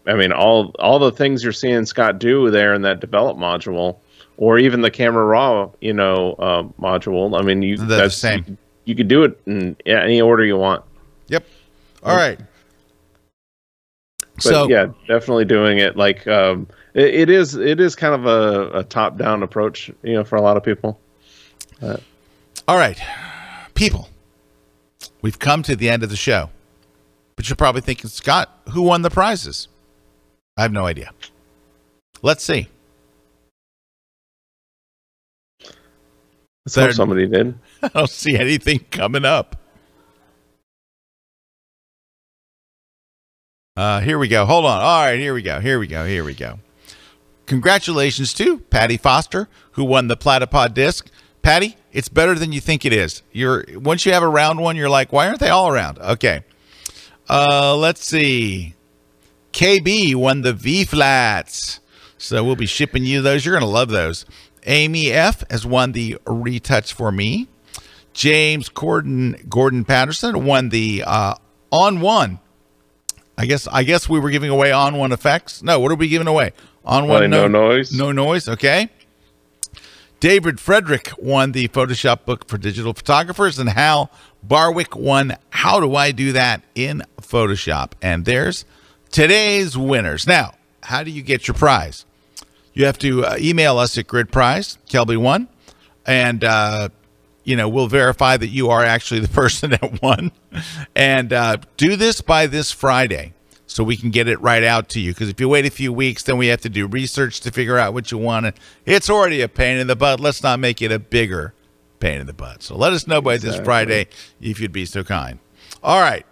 But I mean, all all the things you're seeing Scott do there in that develop module, or even the camera raw, you know, uh, module. I mean, you They're the that's same. You, you could do it in any order you want. Yep. All right. But so yeah, definitely doing it like um, it, it is. It is kind of a, a top down approach, you know, for a lot of people. All right, people, we've come to the end of the show. But you're probably thinking, Scott, who won the prizes? I have no idea. Let's see. Let's hope somebody did. I don't see anything coming up. Uh, here we go. Hold on. All right, here we go. Here we go. Here we go. Congratulations to Patty Foster, who won the Platypod disc. Patty, it's better than you think it is. You're once you have a round one, you're like, why aren't they all around? Okay. Uh, let's see. KB won the V-Flats. So we'll be shipping you those. You're going to love those. Amy F has won the Retouch4me. James Gordon Gordon Patterson won the uh, ON1. I guess I guess we were giving away ON1 Effects. No, what are we giving away? ON1 Probably NoNoise. No noise, okay. David Frederick won the Photoshop book for digital photographers, and Hal Barwick won How Do I Do That in Photoshop? And there's today's winners. Now, how do you get your prize? You have to uh, email us at Grid Prize, KelbyOne, and uh, you know we'll verify that you are actually the person that won. And uh, do this by this Friday, so we can get it right out to you. Because if you wait a few weeks, then we have to do research to figure out what you want. And it's already a pain in the butt. Let's not make it a bigger pain in the butt. So let us know by this Friday if you'd be so kind. All right.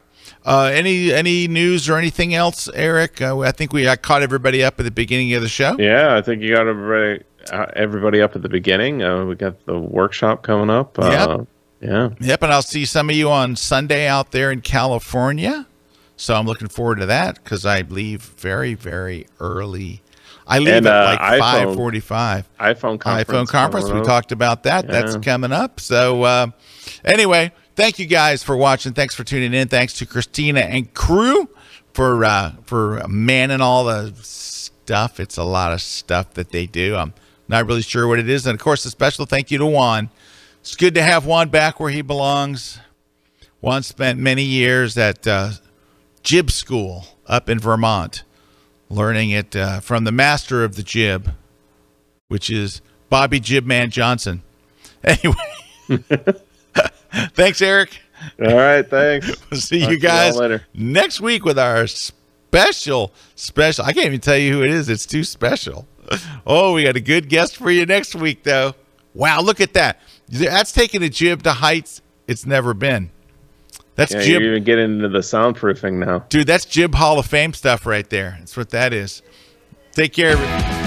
Uh, any any news or anything else, Erik? Uh, I think we I caught everybody up at the beginning of the show. Yeah, I think you got everybody uh, everybody up at the beginning. Uh, we got the workshop coming up. Uh, yeah. Yep, and I'll see some of you on Sunday out there in California. So I'm looking forward to that because I leave very, very early. I leave And, at uh, like iPhone- five forty-five. iPhone conference. iPhone conference. We talked about that. That's coming up. So uh, anyway, thank you guys for watching. Thanks for tuning in. Thanks to Christina and crew for uh, for manning all the stuff. It's a lot of stuff that they do. I'm not really sure what it is, and of course, a special thank you to Juan. It's good to have Juan back where he belongs. Juan spent many years at uh, jib school up in Vermont, learning it uh, from the master of the jib, which is Bobby Jibman Johnson. Anyway, thanks, Erik. All right, thanks. We'll see Talk you guys later. next week with our special, special. I can't even tell you who it is. It's too special. Oh, we got a good guest for you next week, though. Wow, look at that. That's taking a jib to heights it's never been. That's Yeah, jib you're even getting into the soundproofing now. Dude, that's Jib Hall of Fame stuff right there. That's what that is. Take care, everybody.